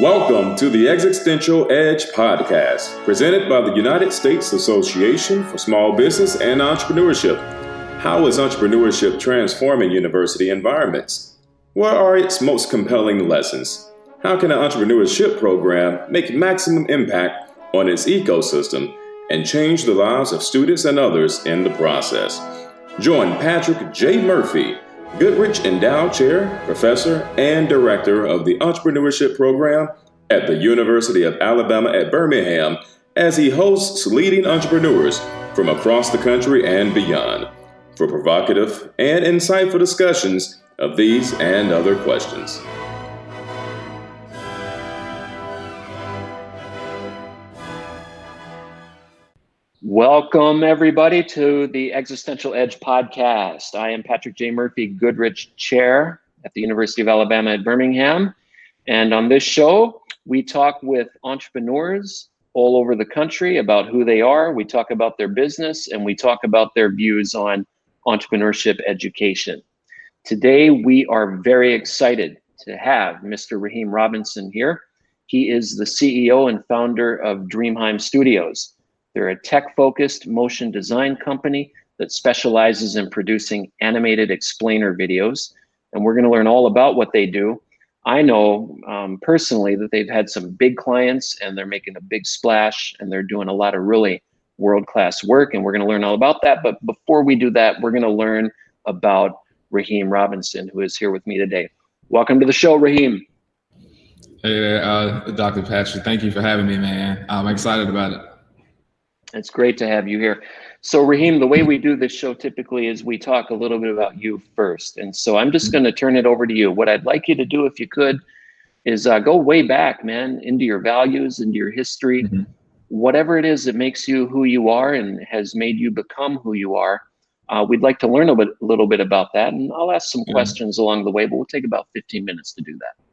Welcome to the Existential Edge podcast, presented by the United States Association for Small Business and Entrepreneurship. How is entrepreneurship transforming university environments? What are its most compelling lessons? How can an entrepreneurship program make maximum impact on its ecosystem and change the lives of students and others in the process? Join Patrick J. Murphy Goodrich Endowed Chair, Professor, and Director of the Entrepreneurship Program at the University of Alabama at Birmingham as he hosts leading entrepreneurs from across the country and beyond for provocative and insightful discussions of these and other questions. Welcome, everybody, to the Existential Edge podcast. I am Patrick J. Murphy, Goodrich Chair at the University of Alabama at Birmingham. And on this show, we talk with entrepreneurs all over the country about who they are. We talk about their business and we talk about their views on entrepreneurship education. Today, we are very excited to have Mr. Raheim Robinson here. He is the CEO and founder of Dreamheim Studios. They're a tech focused motion design company that specializes in producing animated explainer videos. And we're going to learn all about what they do. I know um, personally that they've had some big clients and they're making a big splash and they're doing a lot of really world class work. And we're going to learn all about that. But before we do that, we're going to learn about Raheim Robinson, who is here with me today. Welcome to the show, Raheim. Hey, uh, Dr. Patrick. Thank you for having me, man. I'm excited about it. It's great to have you here. So, Raheim, the way we do this show typically is we talk a little bit about you first. And so I'm just going to turn it over to you. What I'd like you to do, if you could, is uh, go way back, man, into your values, into your history, mm-hmm. whatever it is that makes you who you are and has made you become who you are. Uh, we'd like to learn a, bit, a little bit about that. And I'll ask some mm-hmm. questions along the way, but we'll take about 15 minutes to do that.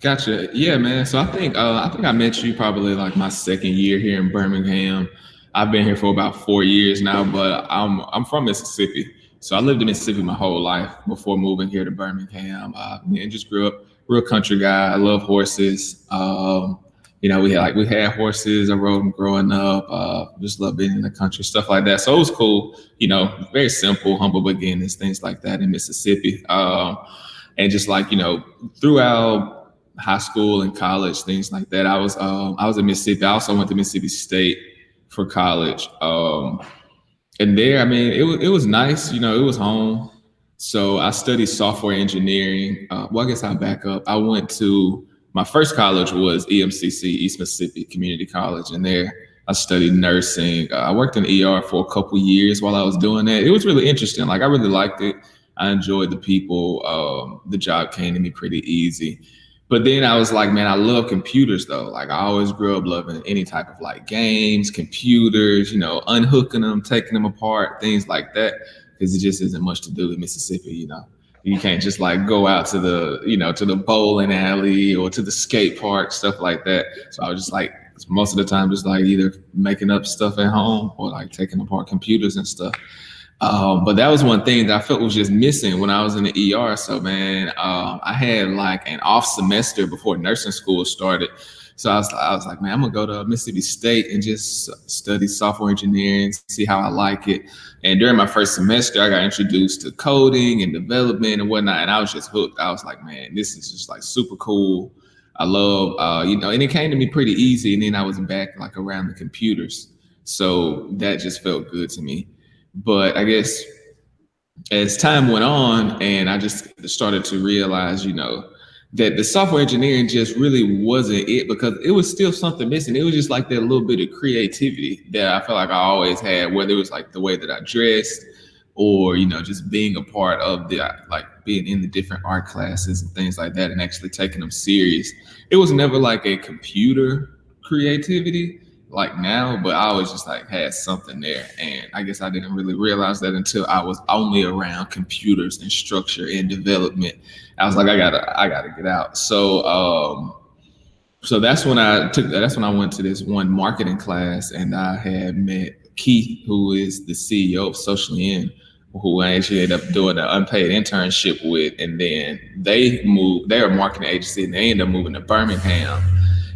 Gotcha. Yeah, man. So I think uh, I think I met you probably like my second year here in Birmingham. I've been here for about four years now, but I'm I'm from Mississippi, so I lived in Mississippi my whole life before moving here to Birmingham. Uh, and just grew up real country guy. I love horses. Um, you know, we had like we had horses. I rode them growing up. Uh, just love being in the country, stuff like that. So it was cool. You know, very simple, humble beginnings, things like that in Mississippi. Um, and just like you know, throughout high school and college, things like that. I was um, I was in Mississippi. I also went to Mississippi State for college. Um, and there, I mean, it was it was nice. You know, it was home. So I studied software engineering. Uh, well, I guess I'll back up. I went to my first college was EMCC, East Mississippi Community College, and there I studied nursing. Uh, I worked in ER for a couple years while I was doing that. It was really interesting. Like I really liked it. I enjoyed the people. Um, the job came to me pretty easy. But then I was like, man, I love computers though. Like I always grew up loving any type of like games, computers, you know, unhooking them, taking them apart, things like that. Because it just isn't much to do in Mississippi, you know. You can't just like go out to the, you know, to the bowling alley or to the skate park, stuff like that. So I was just like, most of the time, just like either making up stuff at home or like taking apart computers and stuff. Um, but that was one thing that I felt was just missing when I was in the ER. So man, um, I had like an off semester before nursing school started. So I was, I was like, man, I'm gonna go to Mississippi State and just study software engineering, see how I like it. And during my first semester, I got introduced to coding and development and whatnot, and I was just hooked. I was like, man, this is just like super cool. I love, uh, you know, and it came to me pretty easy. And then I was back like around the computers, so that just felt good to me. But I guess as time went on and I just started to realize, you know, that the software engineering just really wasn't it because it was still something missing. It was just like that little bit of creativity that I felt like I always had, whether it was like the way that I dressed or, you know, just being a part of the, like being in the different art classes and things like that and actually taking them serious. It was never like a computer creativity like now, but I always just like had something there. And I guess I didn't really realize that until I was only around computers and structure and development. I was like, I gotta, I gotta get out. So, um, so that's when I took, that's when I went to this one marketing class and I had met Keith, who is the CEO of Socially In. who I actually ended up doing an unpaid internship with, and then they moved. They were a marketing agency, and they ended up moving to Birmingham.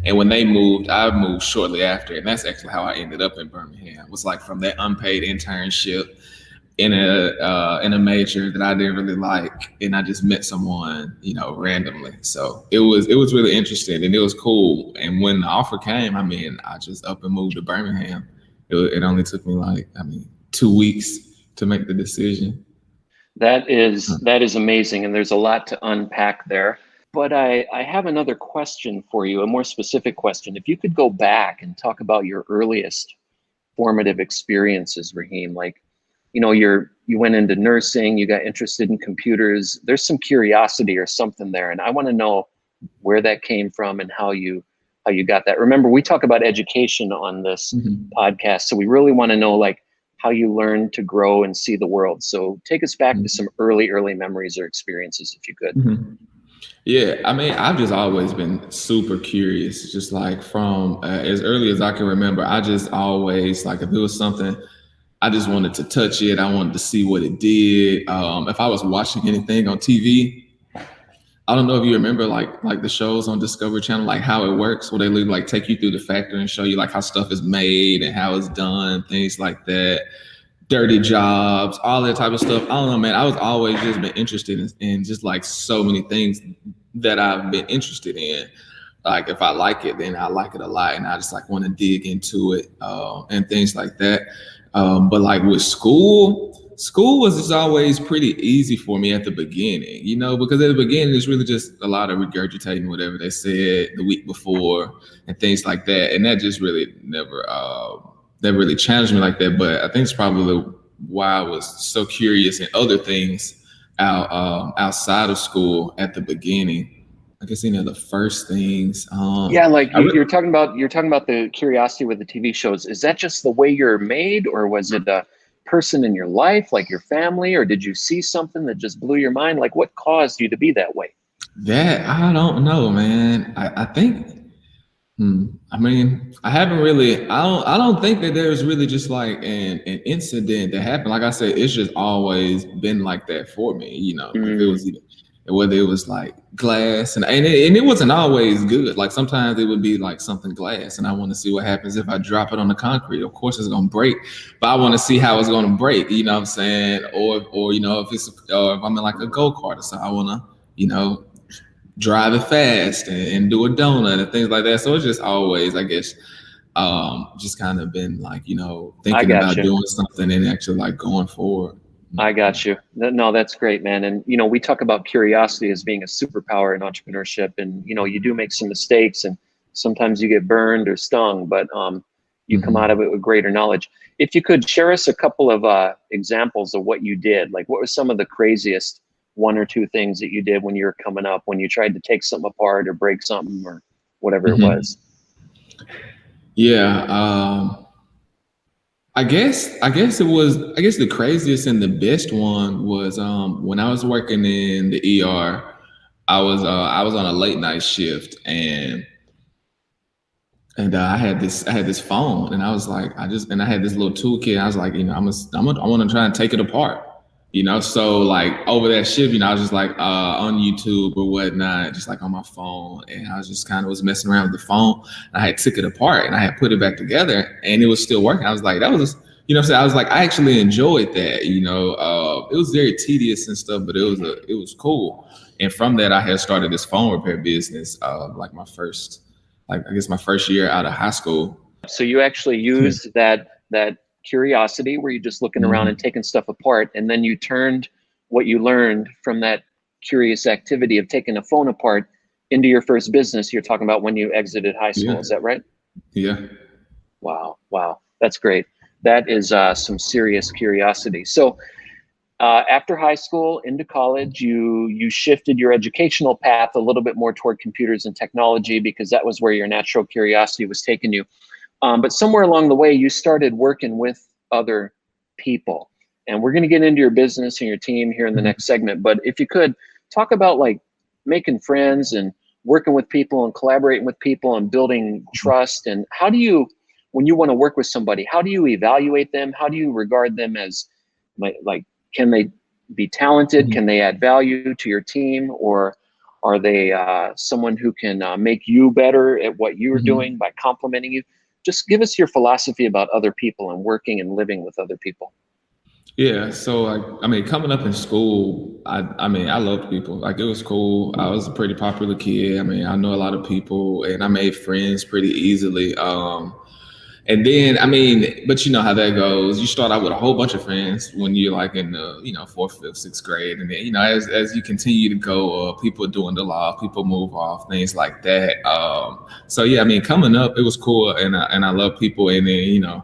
And when they moved, I moved shortly after, and that's actually how I ended up in Birmingham. It was like from that unpaid internship in a uh, in a major that I didn't really like, and I just met someone, you know, randomly. So it was it was really interesting and it was cool. And when the offer came, I mean, I just up and moved to Birmingham. It, it only took me like I mean two weeks to make the decision. That is that is amazing, and there's a lot to unpack there. But I, I have another question for you, a more specific question. If you could go back and talk about your earliest formative experiences, Raheim, like you know you're you went into nursing you got interested in computers there's some curiosity or something there and i want to know where that came from and how you how you got that remember we talk about education on this mm-hmm. podcast so we really want to know like how you learn to grow and see the world so take us back mm-hmm. to some early early memories or experiences if you could mm-hmm. Yeah i mean i've just always been super curious just like from uh, as early as i can remember i just always like if it was something I just wanted to touch it. I wanted to see what it did. Um, if I was watching anything on TV, I don't know if you remember like like the shows on Discovery Channel, like how it works, where they like take you through the factory and show you like how stuff is made and how it's done, things like that. Dirty jobs, all that type of stuff. I don't know, man. I was always just been interested in, in just like so many things that I've been interested in. Like if I like it, then I like it a lot, and I just like want to dig into it uh, and things like that. Um, but like with school, school was just always pretty easy for me at the beginning, you know, because at the beginning it's really just a lot of regurgitating whatever they said the week before and things like that, and that just really never uh, never really challenged me like that. But I think it's probably why I was so curious in other things out um, outside of school at the beginning. I guess any of the first things. Um, yeah, like you, you're talking about you're talking about the curiosity with the TV shows. Is that just the way you're made, or was it a person in your life, like your family, or did you see something that just blew your mind? Like, what caused you to be that way? That I don't know, man. I, I think. Hmm, I mean, I haven't really. I don't. I don't think that there's really just like an an incident that happened. Like I said, it's just always been like that for me. You know, mm. if it was either whether it was like glass and and it, and it wasn't always good. Like sometimes it would be like something glass, and I want to see what happens if I drop it on the concrete. Of course, it's gonna break, but I want to see how it's gonna break. You know what I'm saying? Or or you know if it's or if I'm in like a go kart or something, I wanna you know drive it fast and, and do a donut and things like that. So it's just always, I guess, um, just kind of been like you know thinking about you. doing something and actually like going forward. I got you. No, that's great, man. And you know, we talk about curiosity as being a superpower in entrepreneurship, and you know, you do make some mistakes, and sometimes you get burned or stung, but um, you mm-hmm. come out of it with greater knowledge. If you could share us a couple of uh, examples of what you did, like what was some of the craziest one or two things that you did when you were coming up, when you tried to take something apart or break something or whatever mm-hmm. it was. Yeah. Um I guess I guess it was I guess the craziest and the best one was um, when I was working in the ER. I was uh, I was on a late night shift and and uh, I had this I had this phone and I was like I just and I had this little toolkit. I was like you know I'm a, I'm a, I want to try and take it apart you know? So like over that shift you know i was just like uh on youtube or whatnot just like on my phone and i was just kind of was messing around with the phone. I had took it apart and i had put it back together and it was still working. I was like that was you know i'm saying? I was like i actually enjoyed that you know? Uh it was very tedious and stuff but it was a it was cool. And from that i had started this phone repair business uh like my first like i guess my first year out of high school. So you actually used that that curiosity where you're just looking mm-hmm. around and taking stuff apart and then you turned what you learned from that curious activity of taking a phone apart into your first business. You're talking about when you exited high school yeah. is that right? Yeah. Wow wow that's great. That is uh, some serious curiosity. So uh, after high school into college you you shifted your educational path a little bit more toward computers and technology because that was where your natural curiosity was taking you um, but somewhere along the way, you started working with other people. And we're going to get into your business and your team here in the mm-hmm. next segment. But if you could talk about like making friends and working with people and collaborating with people and building mm-hmm. trust. And how do you, when you want to work with somebody, how do you evaluate them? How do you regard them as like can they be talented? Mm-hmm. Can they add value to your team? Or are they uh, someone who can uh, make you better at what you're mm-hmm. doing by complimenting you? Just give us your philosophy about other people and working and living with other people. Yeah, so like I mean, coming up in school, I I mean, I loved people. Like it was cool. I was a pretty popular kid. I mean, I know a lot of people, and I made friends pretty easily. Um, and then I mean, but you know how that goes. You start out with a whole bunch of friends when you're like in the you know fourth, fifth, sixth grade, and then you know as as you continue to go, uh, people doing the law, people move off, things like that. Um, so yeah, I mean, coming up, it was cool, and I, and I love people, and then you know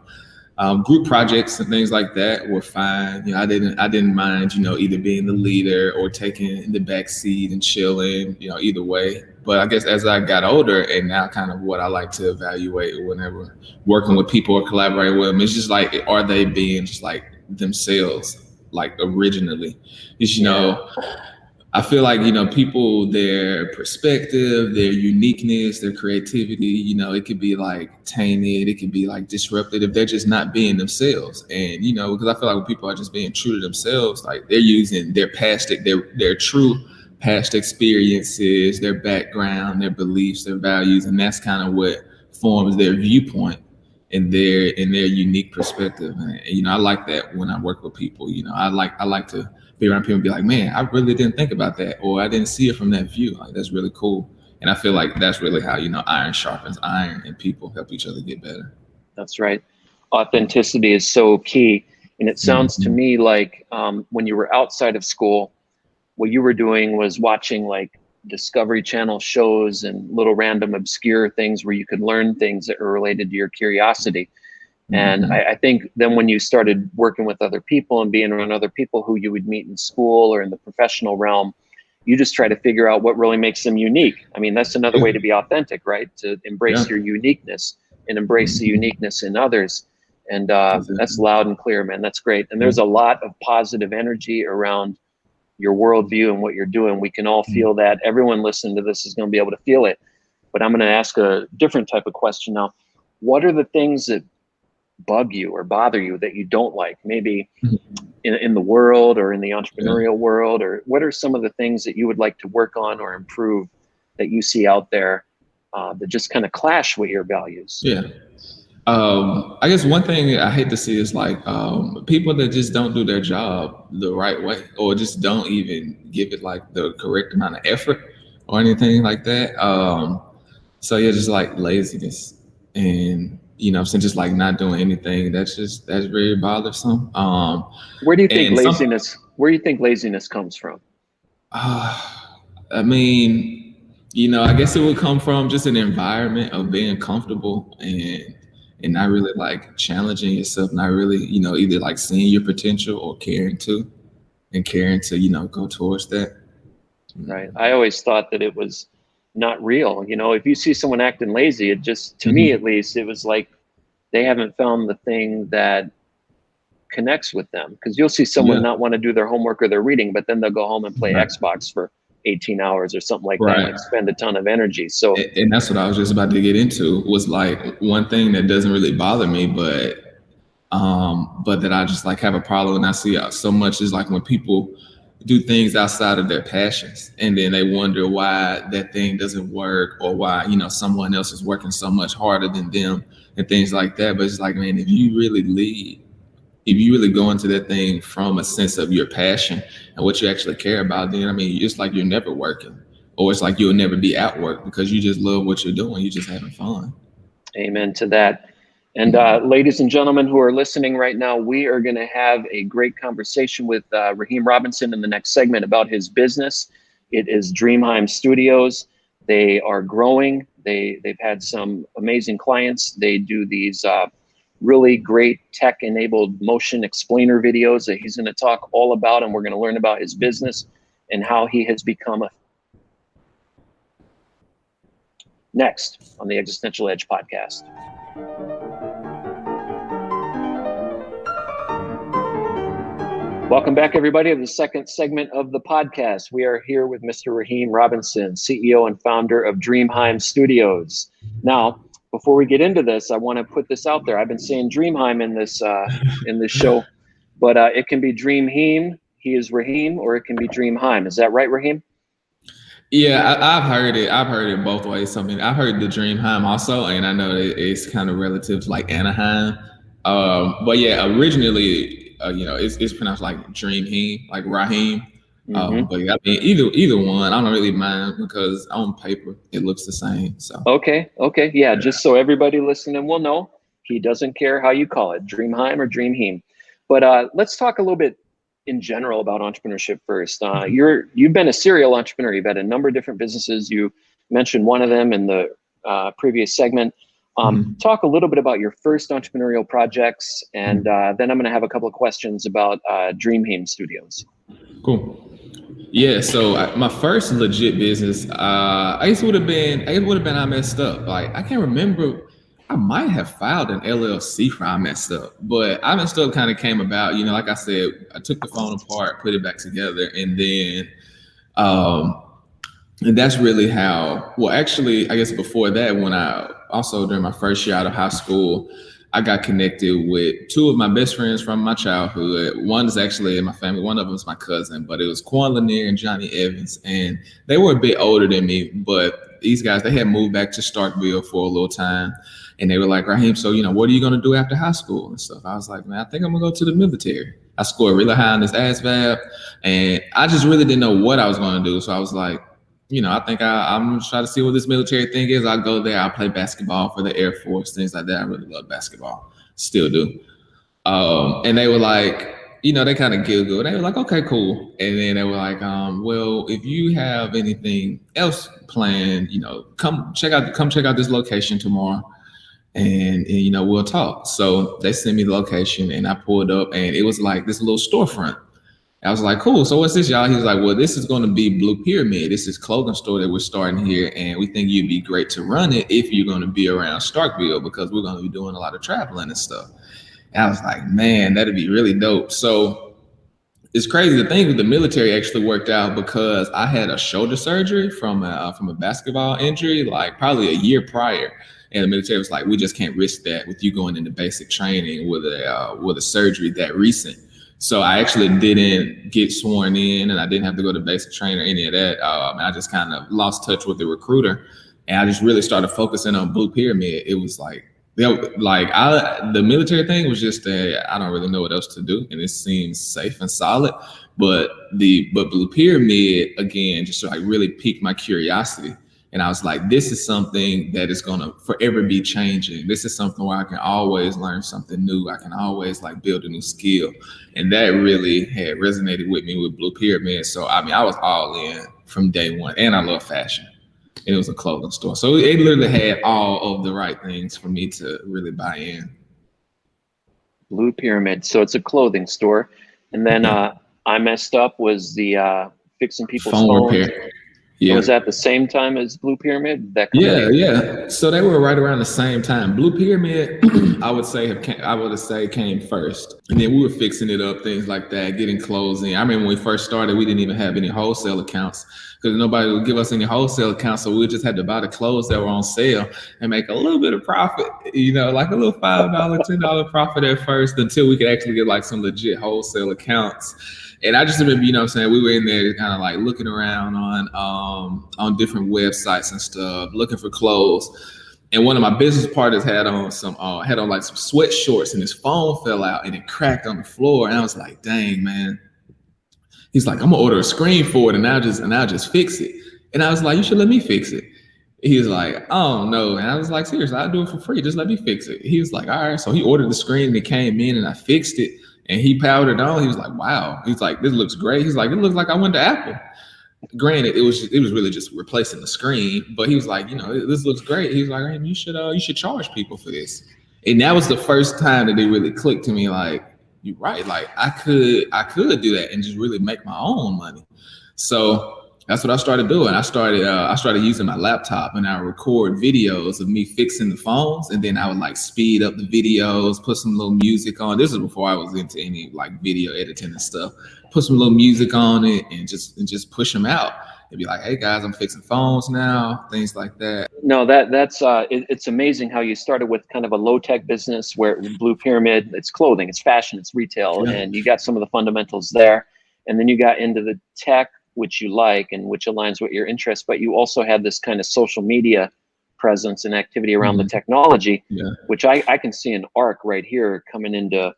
um, group projects and things like that were fine. You know, I didn't I didn't mind, you know, either being the leader or taking the back seat and chilling, you know, either way. But I guess as I got older and now kind of what I like to evaluate whenever working with people or collaborating with them, it's just like are they being just like themselves, like originally? Just, you know, I feel like you know people, their perspective, their uniqueness, their creativity. You know, it could be like tainted, it could be like disrupted if they're just not being themselves. And you know, because I feel like when people are just being true to themselves, like they're using their past, their their true past experiences, their background, their beliefs, their values, and that's kind of what forms their viewpoint and their in their unique perspective. And, you know, I like that when I work with people. You know, I like I like to be around people and be like, man, I really didn't think about that, or I didn't see it from that view. Like that's really cool. And I feel like that's really how you know iron sharpens iron, and people help each other get better. That's right. Authenticity is so key, and it sounds mm-hmm. to me like um, when you were outside of school, what you were doing was watching like Discovery Channel shows and little random obscure things where you could learn things that are related to your curiosity. And mm-hmm. I, I, think then when you started working with other people and being around other people who you would meet in school or in the professional realm, you just try to figure out what really makes them unique. I mean, that's another way to be authentic, right? To embrace yeah. your uniqueness and embrace the mm-hmm. uniqueness in others. And uh, that's loud and clear, man. That's great. And there's a lot of positive energy around your worldview and what you're doing. We can all mm-hmm. feel that. Everyone listening to this is going to be able to feel it. But I'm going to ask a different type of question now. What are the things that bug you or bother you that you don't like maybe mm-hmm. in, in the world or in the entrepreneurial yeah. world or what are some of the things that you would like to work on or improve that you see out there uh, that just kind of clash with your values yeah um, I guess one thing I hate to see is like um, people that just don't do their job the right way, or just don't even give it like the correct amount of effort or anything like that. Um, so yeah, just like laziness, and you know, since just like not doing anything, that's just that's very bothersome. Um, where do you think laziness? Some, where do you think laziness comes from? Uh, I mean, you know, I guess it would come from just an environment of being comfortable and and not really like challenging yourself, not really, you know, either like seeing your potential or caring to, and caring to, you know, go towards that. Right. I always thought that it was not real. You know, if you see someone acting lazy, it just to mm-hmm. me at least, it was like they haven't found the thing that connects with them. Because you'll see someone yeah. not want to do their homework or their reading, but then they'll go home and play right. Xbox for 18 hours or something like right. that, like spend a ton of energy. So and, and that's what I was just about to get into was like one thing that doesn't really bother me, but um, but that I just like have a problem and I see so much is like when people do things outside of their passions and then they wonder why that thing doesn't work or why you know someone else is working so much harder than them and things like that but it's like man if you really lead if you really go into that thing from a sense of your passion and what you actually care about then i mean it's like you're never working or it's like you'll never be at work because you just love what you're doing you're just having fun amen to that and uh, ladies and gentlemen who are listening right now, we are going to have a great conversation with uh, Raheim Robinson in the next segment about his business. It is Dreamheim Studios. They are growing. They they've had some amazing clients. They do these uh, really great tech-enabled motion explainer videos that he's going to talk all about, and we're going to learn about his business and how he has become a next on the Existential Edge podcast. Welcome back, everybody, to the second segment of the podcast. We are here with Mr. Raheim Robinson, CEO and founder of Dreamheim Studios. Now, before we get into this, I want to put this out there. I've been saying Dreamheim in this uh, in this show but uh, it can be Dreamheem. He is Raheem, or it can be Dreamheim. Is that right, Raheim? Yeah, I, have heard it. I've heard it both ways. I mean, I've heard the Dreamheim also, and I know it's kind of relative to like Anaheim. Um, but yeah, originally, uh, you know, it's, it's pronounced like Dreamheem, like Raheem. Um, mm-hmm. Um, but I mean, either either one, I don't really mind because on paper it looks the same. So okay, okay, yeah, yeah. just so everybody listening will know, he doesn't care how you call it, Dreamheim or Dreamheim. But uh, let's talk a little bit in general about entrepreneurship first. Uh, mm-hmm. you're you've been a serial entrepreneur. You've had a number of different businesses. You mentioned one of them in the uh, previous segment. Um, mm-hmm. Talk a little bit about your first entrepreneurial projects, and uh, then I'm going to have a couple of questions about uh, Dreamheim Studios. Cool. Yeah, so I, my first legit business, uh, I guess would have been, it would have been I messed up. Like I can't remember. I might have filed an LLC for I messed up, but I messed up kind of came about. You know, like I said, I took the phone apart, put it back together, and then, um, and that's really how. Well, actually, I guess before that, when I also during my first year out of high school, I got connected with two of my best friends from my childhood. One is actually in my family. One of them is my cousin, but it was Quan Lanier and Johnny Evans, and they were a bit older than me. But these guys, they had moved back to Starkville for a little time, and they were like, Raheim, so you know, what are you gonna do after high school and stuff? I was like, man, I think I'm gonna go to the military. I scored really high on this ASVAB, and I just really didn't know what I was gonna do. So I was like, you know, I think I, I'm trying to see what this military thing is. I'll go there. I'll play basketball for the Air Force, things like that. I really love basketball, still do. Um, and they were like, you know, they kind of giggled. They were like, okay, cool. And then they were like, um, well, if you have anything else planned, you know, come check out, come check out this location tomorrow, and, and you know, we'll talk. So they sent me the location, and I pulled up, and it was like this little storefront I was like, cool. So what's this, y'all? He was like, well, this is going to be Blue Pyramid. This is clothing store that we're starting here, and we think you'd be great to run it if you're going to be around Starkville because we're going to be doing a lot of traveling and stuff. And I was like, man, that'd be really dope. So it's crazy. The thing with the military actually worked out because I had a shoulder surgery from a, uh, from a basketball injury, like probably a year prior. And the military was like, we just can't risk that with you going into basic training with a uh, with a surgery that recent. So I actually didn't get sworn in, and I didn't have to go to basic training or any of that. Um, I just kind of lost touch with the recruiter, and I just really started focusing on Blue Pyramid. It was like, know, like I, the military thing was just that I don't really know what else to do, and it seems safe and solid. But the but Blue Pyramid again just like really piqued my curiosity. And I was like, this is something that is going to forever be changing. This is something where I can always learn something new. I can always like build a new skill. And that really had resonated with me with Blue Pyramid. So, I mean, I was all in from day one. And I love fashion. It was a clothing store. So it literally had all of the right things for me to really buy in. Blue Pyramid. So it's a clothing store. And then uh, I messed up was the uh, fixing people's phone phones. repair. Yeah. Was that the same time as Blue Pyramid? That yeah, yeah. So they were right around the same time. Blue Pyramid, I would say, have came, I would say came first, and then we were fixing it up, things like that, getting clothes in. I remember when we first started, we didn't even have any wholesale accounts because nobody would give us any wholesale accounts, so we just had to buy the clothes that were on sale and make a little bit of profit. You know, like a little five dollar, ten dollar profit at first, until we could actually get like some legit wholesale accounts and I just remember, you know I'm saying, we were in there kind of like looking around on um on different websites and stuff, looking for clothes. And one of my business partners had on some uh, had on like some sweat shorts and his phone fell out and it cracked on the floor. And I was like, dang, man. He's like, I'm gonna order a screen for it and I'll just and I'll just fix it. And I was like, you should let me fix it. He was like, oh no. And I was like, seriously, I'll do it for free. Just let me fix it. He was like, all right. So he ordered the screen and it came in and I fixed it and he powdered on. He was like, "Wow." He's like, "This looks great." He's like, "It looks like I went to Apple." Granted, it was it was really just replacing the screen, but he was like, "You know, this looks great." He was like, hey, "You should uh, you should charge people for this." And that was the first time that it really clicked to me. Like, you're right. Like, I could I could do that and just really make my own money. So that's what I started doing. I started uh, I started using my laptop and I record videos of me fixing the phones, and then I would like speed up the videos, put some little music on. This is before I was into any like video editing and stuff. Put some little music on it and just and just push them out. They'd be like, "Hey guys, I'm fixing phones now," things like that. No, that that's uh, it, it's amazing how you started with kind of a low tech business where Blue Pyramid, it's clothing, it's fashion, it's retail, yeah. and you got some of the fundamentals there, and then you got into the tech, which you like and which aligns with your interests, but you also had this kind of social media presence and activity around mm-hmm. the technology, yeah. which I, I can see an arc right here coming into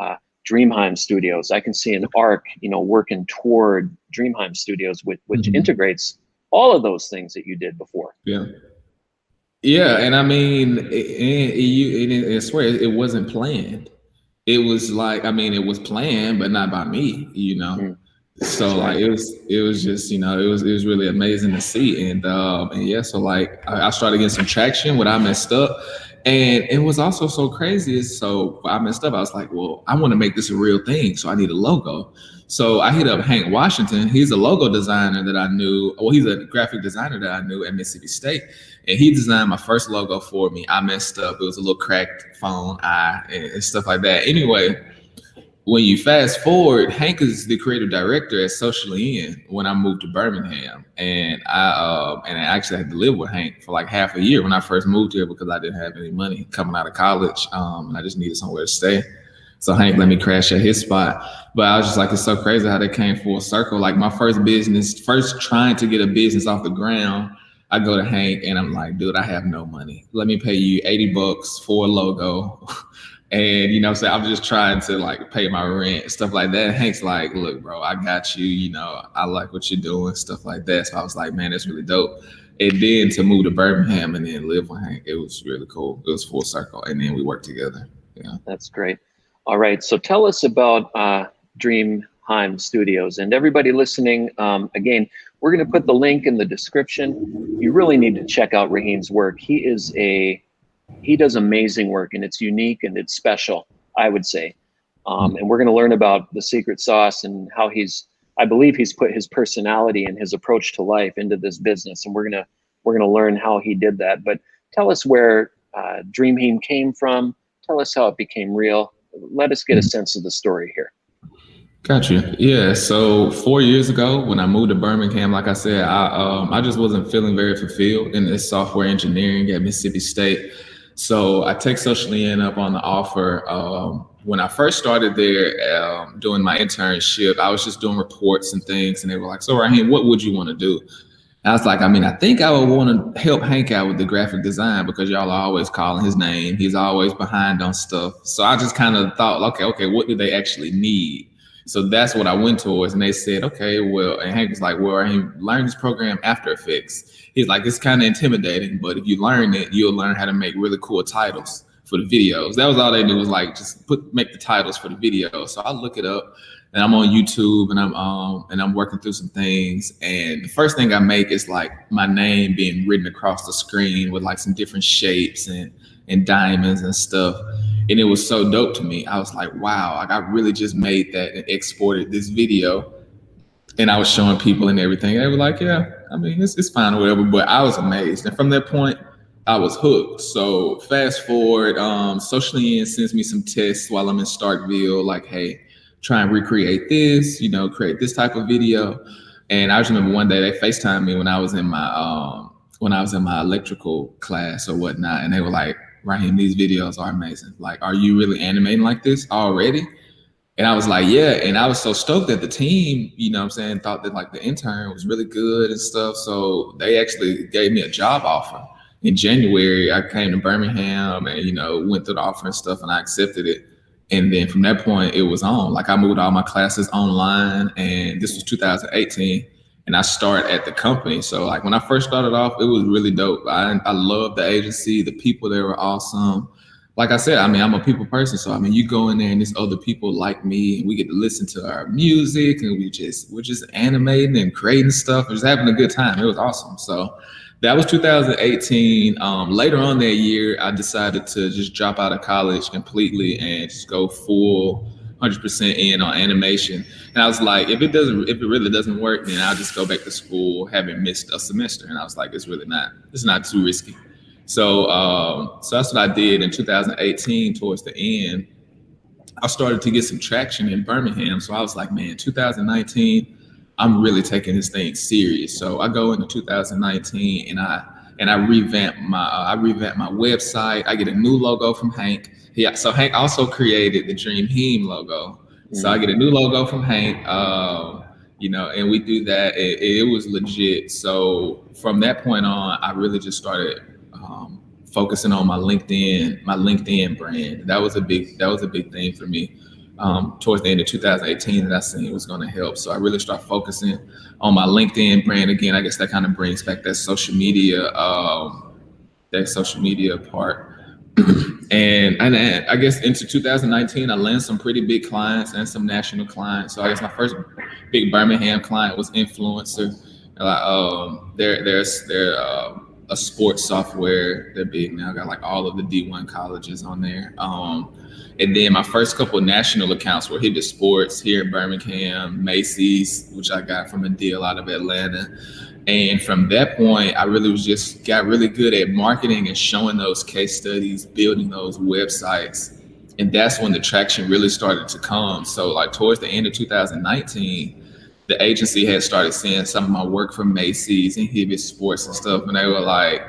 uh, Dreamheim Studios. I can see an arc, you know, working toward Dreamheim Studios, which, which mm-hmm. integrates all of those things that you did before. Yeah. Yeah, and I mean, it, it, you, it, I swear it wasn't planned. It was like, I mean, it was planned, but not by me, you know. Mm so like it was it was just you know it was it was really amazing to see. And um and yeah so like I, I started getting some traction when I messed up. And it was also so crazy so I messed up I was like well I want to make this a real thing so I need a logo. So I hit up Hank Washington. He's a logo designer that I knew well he's a graphic designer that I knew at Mississippi State. And he designed my first logo for me. I messed up. It was a little cracked phone eye and, and stuff like that. Anyway when you fast forward, Hank is the creative director at Socially In when I moved to Birmingham, and I uh, and I actually had to live with Hank for like half a year when I first moved here because I didn't have any money coming out of college, um, and I just needed somewhere to stay. So Hank let me crash at his spot, but I was just like, it's so crazy how they came full circle. Like my first business, first trying to get a business off the ground, I go to Hank and I'm like, dude, I have no money. Let me pay you 80 bucks for a logo. And you know, I'm saying I'm just trying to like pay my rent, stuff like that. And Hank's like, look, bro, I got you. You know, I like what you're doing, stuff like that. So I was like, man, that's really dope. And then to move to Birmingham and then live with Hank, it was really cool. It was full circle, and then we worked together. Yeah, that's great. All right, so tell us about uh, Dreamheim Studios, and everybody listening. Um, again, we're going to put the link in the description. You really need to check out Raheim's work. He is a he does amazing work and it's unique and it's special, I would say. Um, hmm. and we're going to learn about the secret sauce and how he's, I believe he's put his personality and his approach to life into this business. And we're going to, we're going to learn how he did that. But tell us where uh, Dreamheim came from. Tell us how it became real. Let us get a hmm. sense of the story here. Gotcha. Yeah. So four years ago, when I moved to Birmingham, like I said, I um, I just wasn't feeling very fulfilled in this software engineering at Mississippi State. So I take Socially In up on the offer. Um, when I first started there um, doing my internship, I was just doing reports and things, and they were like, "So Raheim, what would you want to do?" And I was like, "I mean, I think I would want to help Hank out with the graphic design because y'all are always calling his name. He's always behind on stuff." So I just kind of thought, "Okay, okay, what do they actually need?" So that's what I went towards. And they said, okay, well, and Hank was like, well, I learned this program After Effects. He's like, it's kind of intimidating, but if you learn it, you'll learn how to make really cool titles for the videos. That was all they knew was like just put make the titles for the video. So I look it up and I'm on YouTube and I'm um and I'm working through some things. And the first thing I make is like my name being written across the screen with like some different shapes and and diamonds and stuff and it was so dope to me. I was like, wow, like I really just made that and exported this video. And I was showing people and everything. They were like, yeah, I mean, it's, it's fine or whatever. But I was amazed. And from that point, I was hooked. So fast forward, um, Socially In sends me some tests while I'm in Starkville, like, hey, try and recreate this, you know, create this type of video. And I just remember one day they FaceTimed me when I was in my um, when I was in my electrical class or whatnot, and they were like, Raheim, these videos are amazing. Like, are you really animating like this already? And I was like, yeah. And I was so stoked that the team, you know I'm saying, thought that like the intern was really good and stuff. So they actually gave me a job offer. In January, I came to Birmingham and, you know, went through the offer and stuff and I accepted it. And then from that point, it was on. Like I moved all my classes online and this was 2018 and I start at the company. So like when I first started off, it was really dope. I I love the agency. The people there were awesome. Like I said, I mean, I'm a people person. So I mean, you go in there and there's other people like me, and we get to listen to our music, and we just we're just animating and creating stuff, and just having a good time. It was awesome. So that was 2018. Um, later on that year, I decided to just drop out of college completely and just go full 100% in on animation. And I was like, if it doesn't, if it really doesn't work, then I'll just go back to school, having missed a semester. And I was like, it's really not, it's not too risky. So, um, so that's what I did in 2018. Towards the end, I started to get some traction in Birmingham. So I was like, man, 2019, I'm really taking this thing serious. So I go into 2019 and I and I revamp my uh, I revamp my website. I get a new logo from Hank. Yeah, so Hank also created the Dreamheim logo. So I get a new logo from Hank. Um, you know, and we do that. It, it, was legit. So from that point on, I really just started um, focusing on my LinkedIn, my LinkedIn brand. That was a big, that was a big thing for me. Um, towards the end of 2018, that I seen was going to help. So I really start focusing on my LinkedIn brand again. I guess that kind of brings back that social media, um, that social media part. And, and I guess into 2019, I landed some pretty big clients and some national clients. So I guess my first big Birmingham client was INFLCR. Um, they're they're they're uh, a sports software. They're big now. Got like all of the D1 colleges on there. Um, and then my first couple national accounts were Hibbett Sports here in Birmingham, Macy's, which I got from a deal out of Atlanta. And from that point, I really was just got really good at marketing and showing those case studies, building those websites. And that's when the traction really started to come. So, like, towards the end of 2019, the agency had started seeing some of my work from Macy's and Hibbett Sports and stuff. And they were like,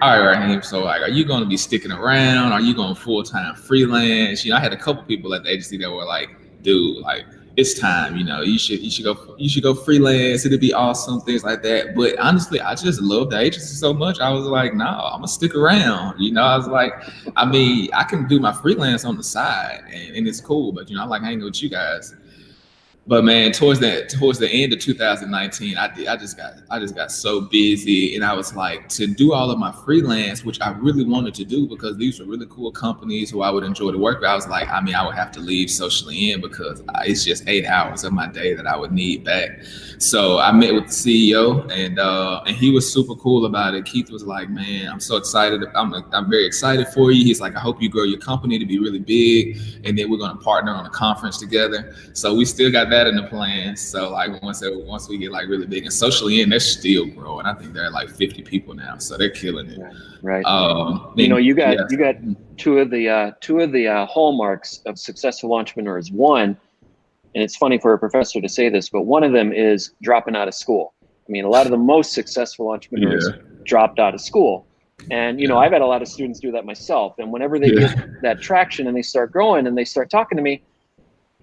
all right, Raheim, so like, are you going to be sticking around? Are you going full time freelance? You know, I had a couple people at the agency that were like, dude, like, it's time. You know, you should you should go you should go freelance. It'd be awesome, things like that. But honestly, I just love the agency so much. I was like, no, I'm gonna stick around. You know, I was like, I mean, I can do my freelance on the side, and, and it's cool. But you know, I like hanging with you guys but man, towards that towards the end of 2019, I did, I just got I just got so busy, and I was like to do all of my freelance, which I really wanted to do because these were really cool companies who I would enjoy to work with. I was like, I mean, I would have to leave socially in because it's just eight hours of my day that I would need back. So I met with the CEO, and uh, and he was super cool about it. Keith was like, man, I'm so excited. I'm I'm very excited for you. He's like, I hope you grow your company to be really big, and then we're gonna partner on a conference together. So we still got that that in the plans. So like once it, once we get like really big and socially in, they're still growing. I think they're like 50 people now, so they're killing it. Right. Um, you know, you got yeah. you got two of the uh, two of the uh, hallmarks of successful entrepreneurs. One, and it's funny for a professor to say this, but one of them is dropping out of school. I mean, a lot of the most successful entrepreneurs yeah. dropped out of school. And you know, I've had a lot of students do that myself. And whenever they yeah. get that traction and they start growing and they start talking to me,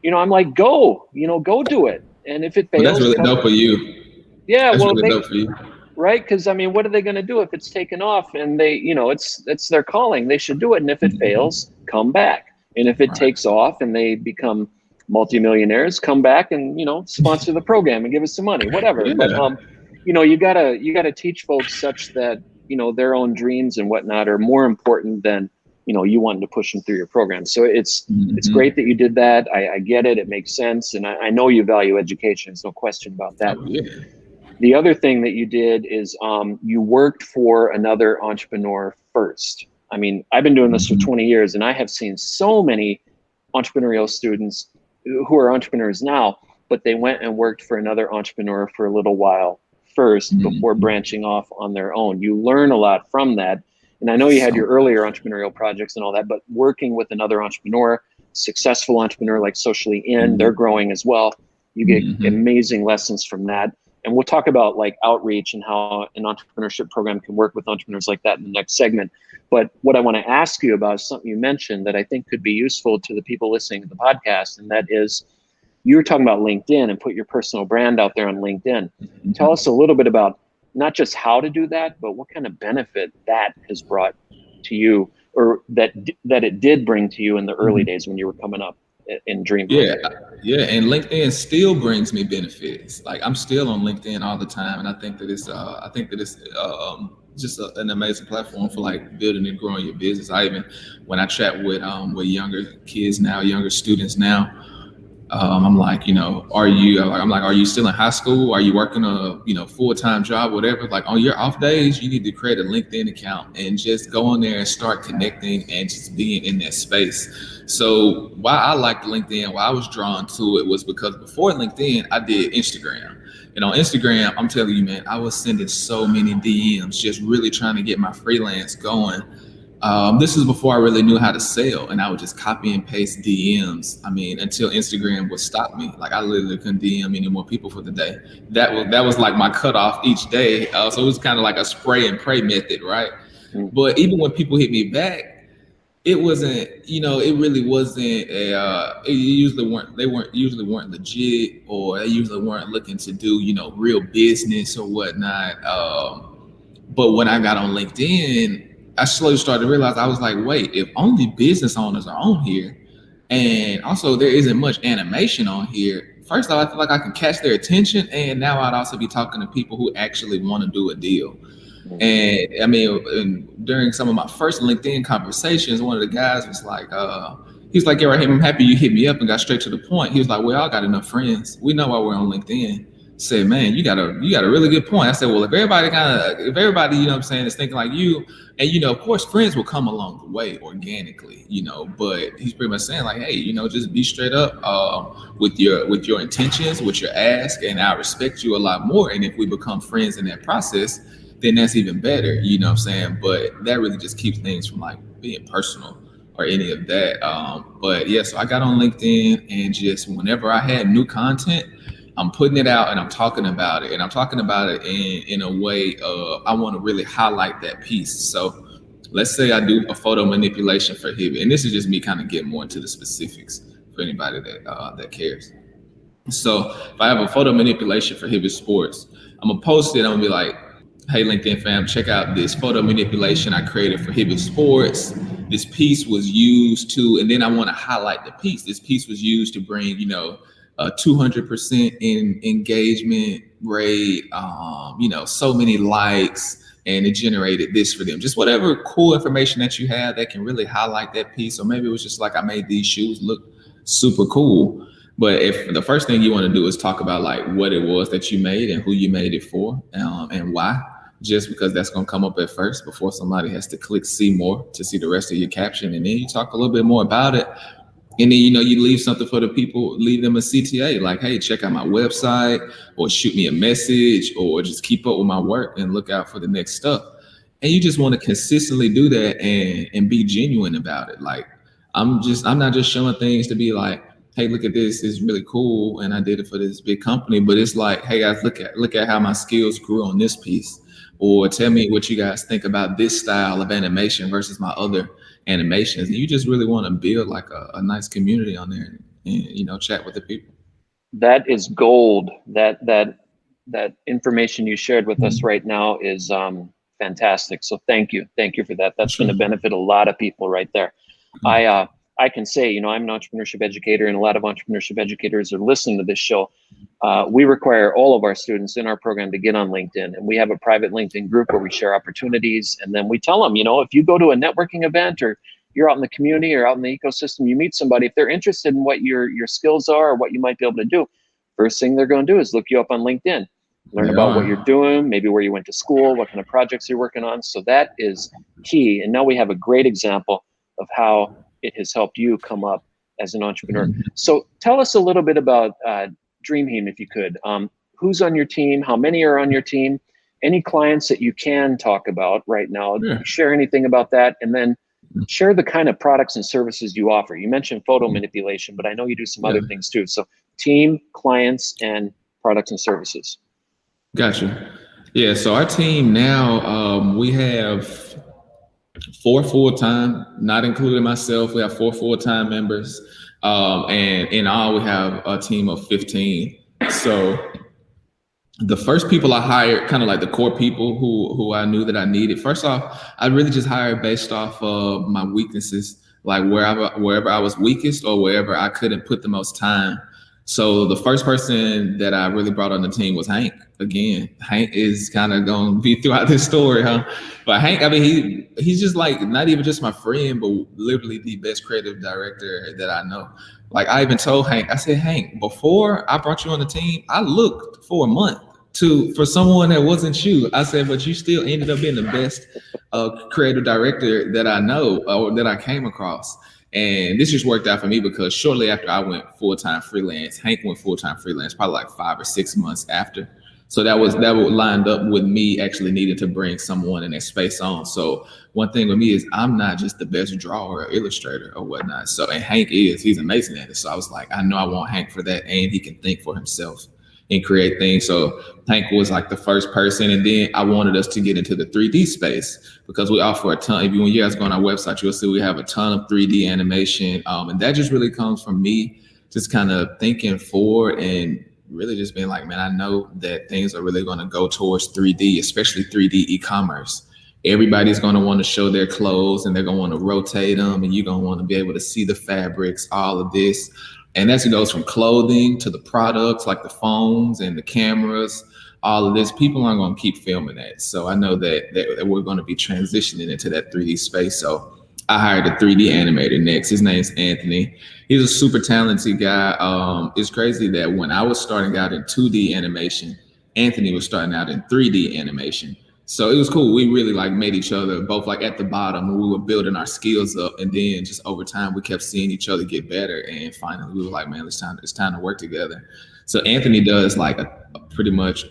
you know, I'm like, go, you know, go do it. And if it fails, well, that's really dope for you. Yeah, that's well, really they, right? Because I mean, what are they going to do if it's taken off and they, you know, it's it's their calling. They should do it. And if it mm-hmm. fails, come back. And if it takes off and they become multimillionaires, come back and you know sponsor the program and give us some money, whatever. Yeah. But um, you know, you gotta you gotta teach folks such that you know their own dreams and whatnot are more important than you know you wanted to push them through your program. So it's mm-hmm. it's great that you did that. I, I, get it. It makes sense. And I, I, know you value education. There's no question about that. Oh, yeah. the other thing that you did is um, you worked for another entrepreneur first. I mean i've been doing this mm-hmm. for 20 years and i have seen so many entrepreneurial students who are entrepreneurs now but they went and worked for another entrepreneur for a little while 1st mm-hmm. before branching off on their own. You learn a lot from that and I know you had your earlier entrepreneurial projects and all that, but working with another entrepreneur, successful entrepreneur like Socially In, mm-hmm. they're growing as well. You get mm-hmm. amazing lessons from that. And we'll talk about like outreach and how an entrepreneurship program can work with entrepreneurs like that in the next segment. But what I want to ask you about is something you mentioned that I think could be useful to the people listening to the podcast, and that is you were talking about LinkedIn and put your personal brand out there on LinkedIn. Mm-hmm. Tell us a little bit about not just how to do that, but what kind of benefit that has brought to you, or that that it did bring to you in the early mm-hmm. days when you were coming up in Dream. Yeah, yeah, and LinkedIn still brings me benefits. Like I'm still on LinkedIn all the time, and I think that it's uh, I think that it's um, just a, an amazing platform for like building and growing your business. I even when I chat with um with younger kids now, younger students now um, I'm like, you know, are you? I'm like, are you still in high school? Are you working a you know full time job, whatever? Like on your off days, you need to create a LinkedIn account and just go on there and start connecting and just being in that space. So why I liked LinkedIn, why I was drawn to it was because before LinkedIn, I did Instagram. And on Instagram, I'm telling you, man, I was sending so many DMs, just really trying to get my freelance going Um, this is before I really knew how to sell, and I would just copy and paste DMs. I mean, until Instagram would stop me. Like I literally couldn't DM any more people for the day. That was that was like my cutoff each day. Uh, so it was kind of like a spray and pray method, right? Mm-hmm. But even when people hit me back, it wasn't you know it really wasn't a uh, it usually weren't they weren't usually weren't legit or they usually weren't looking to do you know real business or whatnot um, but when i got on linkedin i slowly started to realize i was like wait if only business owners are on here and also there isn't much animation on here first of all i feel like i can catch their attention and now i'd also be talking to people who actually want to do a deal and I mean, during some of my first LinkedIn conversations, one of the guys was like, uh, he's like, yeah, right, I'm happy you hit me up and got straight to the point. He was like, we all got enough friends. We know why we're on LinkedIn. Said, man, you got a you got a really good point. I said, well, if everybody kind of if everybody, you know what I'm saying, is thinking like you, and you know, of course, friends will come along the way organically, you know, but he's pretty much saying, like, hey, you know, just be straight up uh, with your with your intentions, with your ask, and I respect you a lot more. And if we become friends in that process, then that's even better, you know what I'm saying? But that really just keeps things from like being personal or any of that. Um, but yeah, so I got on LinkedIn and just whenever I had new content, I'm putting it out and I'm talking about it. And I'm talking about it in, in a way of I want to really highlight that piece. So let's say I do a photo manipulation for Hibbett. And this is just me kind of getting more into the specifics for anybody that uh, that cares. So if I have a photo manipulation for Hibbett Sports, I'm gonna post it. I'm gonna be like, Hey, LinkedIn fam, check out this photo manipulation I created for Hibbett Sports. This piece was used to, and then I want to highlight the piece. This piece was used to bring, you know, a 200% in engagement rate, um, you know, so many likes, and it generated this for them. Just whatever cool information that you have that can really highlight that piece. Or maybe it was just like I made these shoes look super cool. But if the first thing you want to do is talk about like what it was that you made and who you made it for um, and why, just because that's going to come up at first before somebody has to click see more to see the rest of your caption. And then you talk a little bit more about it. And then, you know, you leave something for the people, leave them a CTA like, hey, check out my website or shoot me a message or just keep up with my work and look out for the next stuff. And you just want to consistently do that and, and be genuine about it. Like, I'm just, I'm not just showing things to be like, hey, look at this, it's really cool. And I did it for this big company. But it's like, hey guys, look at look at how my skills grew on this piece or tell me what you guys think about this style of animation versus my other animations. And you just really want to build like a, a nice community on there and, and, you know chat with the people. That is gold. That that that information you shared with mm-hmm. us right now is um, fantastic. So thank you, thank you for that. That's sure. going to benefit a lot of people right there. Mm-hmm. I uh, I can say, you know, I'm an entrepreneurship educator, and a lot of entrepreneurship educators are listening to this show. Uh, we require all of our students in our program to get on LinkedIn, and we have a private LinkedIn group where we share opportunities, and then we tell them, you know, if you go to a networking event or you're out in the community or out in the ecosystem, you meet somebody, if they're interested in what your your skills are or what you might be able to do, first thing they're going to do is look you up on LinkedIn, learn yeah. about what you're doing, maybe where you went to school, what kind of projects you're working on. So that is key. And now we have a great example of how it has helped you come up as an entrepreneur. Mm-hmm. So tell us a little bit about uh, Dreamheim, if you could. Um, who's on your team? How many are on your team? Any clients that you can talk about right now? Yeah. Share anything about that, and then mm-hmm. share the kind of products and services you offer. You mentioned photo mm-hmm. manipulation, but I know you do some yeah. other things too. So team, clients, and products and services. Gotcha. Yeah. So our team now um, we have four full time, not including myself. We have four full time members, um, and in all, we have a team of fifteen. So the first people I hired, kind of like the core people who who I knew that I needed. First off, I really just hired based off of my weaknesses, like wherever wherever I was weakest or wherever I couldn't put the most time. So the first person that I really brought on the team was Hank. Again, Hank is kind of going to be throughout this story, huh? But Hank, I mean, he he's just like not even just my friend, but literally the best creative director that I know. Like I even told Hank, I said, Hank, before I brought you on the team, I looked for a month to for someone that wasn't you. I said, but you still ended up being the best uh, creative director that I know or that I came across. And this just worked out for me because shortly after I went full time freelance, Hank went full time freelance, probably like five or six months after. So that was that would lined up with me actually needing to bring someone in that space on. So one thing with me is I'm not just the best drawer or illustrator or whatnot. So and Hank is, he's amazing at it. So I was like, I know I want Hank for that, and he can think for himself and create things. So Hank was like the first person, and then I wanted us to get into the 3D space because we offer a ton. If you when you guys go on our website, you'll see we have a ton of 3D animation, um, and that just really comes from me just kind of thinking forward and really just being like, man, I know that things are really going to go towards 3D, especially 3D e-commerce. Everybody's going to want to show their clothes and they're going to want to rotate them and you're going to want to be able to see the fabrics, all of this. And that goes from clothing to the products like the phones and the cameras, all of this. People aren't going to keep filming that. So I know that, that, that we're going to be transitioning into that 3D space. So I hired a 3D animator next. His name's Anthony. He's a super talented guy. Um, it's crazy that when I was starting out in 2D animation, Anthony was starting out in 3D animation. So it was cool. We really like made each other both like at the bottom. And we were building our skills up, and then just over time, we kept seeing each other get better. And finally, we were like, "Man, it's time. It's time to work together." So Anthony does like a, a pretty much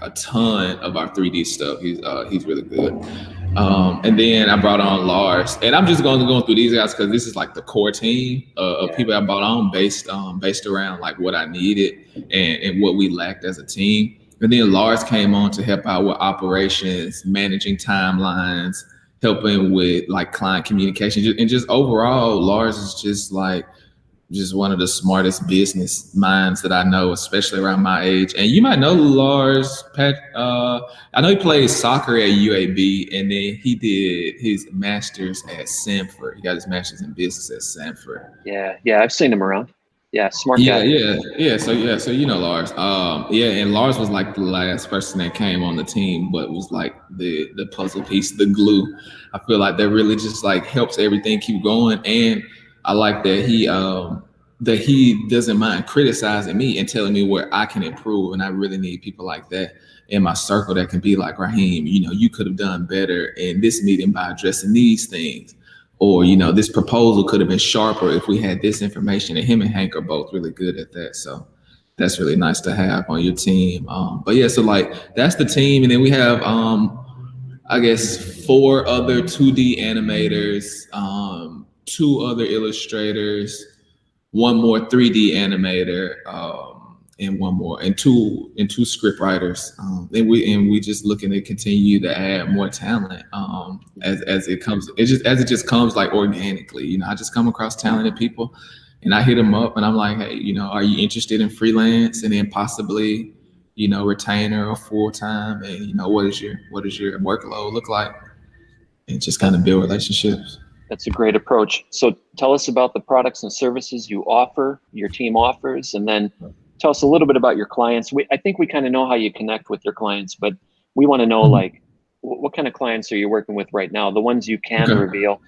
a ton of our 3D stuff. He's uh, he's really good. Um, and then I brought on Lars, and I'm just going to go through these guys because this is like the core team uh, of people I brought on based um, based around like what I needed and, and what we lacked as a team. And then Lars came on to help out with operations, managing timelines, helping with like client communication, and just overall, Lars is just like just one of the smartest business minds that I know, especially around my age. And you might know Lars. Pat, uh, I know he played soccer at UAB, and then he did his master's at Samford. He got his master's in business at Samford. Yeah, yeah, I've seen him around. Yeah, smart yeah, guy. Yeah, yeah, So yeah, so you know Lars. Um, yeah, and Lars was like the last person that came on the team, but was like the the puzzle piece, the glue. I feel like that really just like helps everything keep going and I like that he um that he doesn't mind criticizing me and telling me where I can improve. And I really need people like that in my circle that can be like Raheim, you know, you could have done better in this meeting by addressing these things. Or, you know, this proposal could have been sharper if we had this information. And him and Hank are both really good at that. So that's really nice to have on your team. Um, but yeah, so like that's the team. And then we have um I guess four other 2D animators. Um two other illustrators, one more 3D animator, um, and one more, and two and two script writers. Um, and we and we just looking to continue to add more talent um, as as it comes. It just as it just comes like organically. You know, I just come across talented people, and I hit them up, and I'm like, hey, you know, are you interested in freelance, and then possibly, you know, retainer or full time, and you know, what is your what is your workload look like, and just kind of build relationships. That's a great approach. So tell us about the products and services you offer, your team offers, and then tell us a little bit about your clients. We, I think we kind of know how you connect with your clients, but we want to know mm-hmm. like what kind of clients are you working with right now? The ones you can okay. reveal,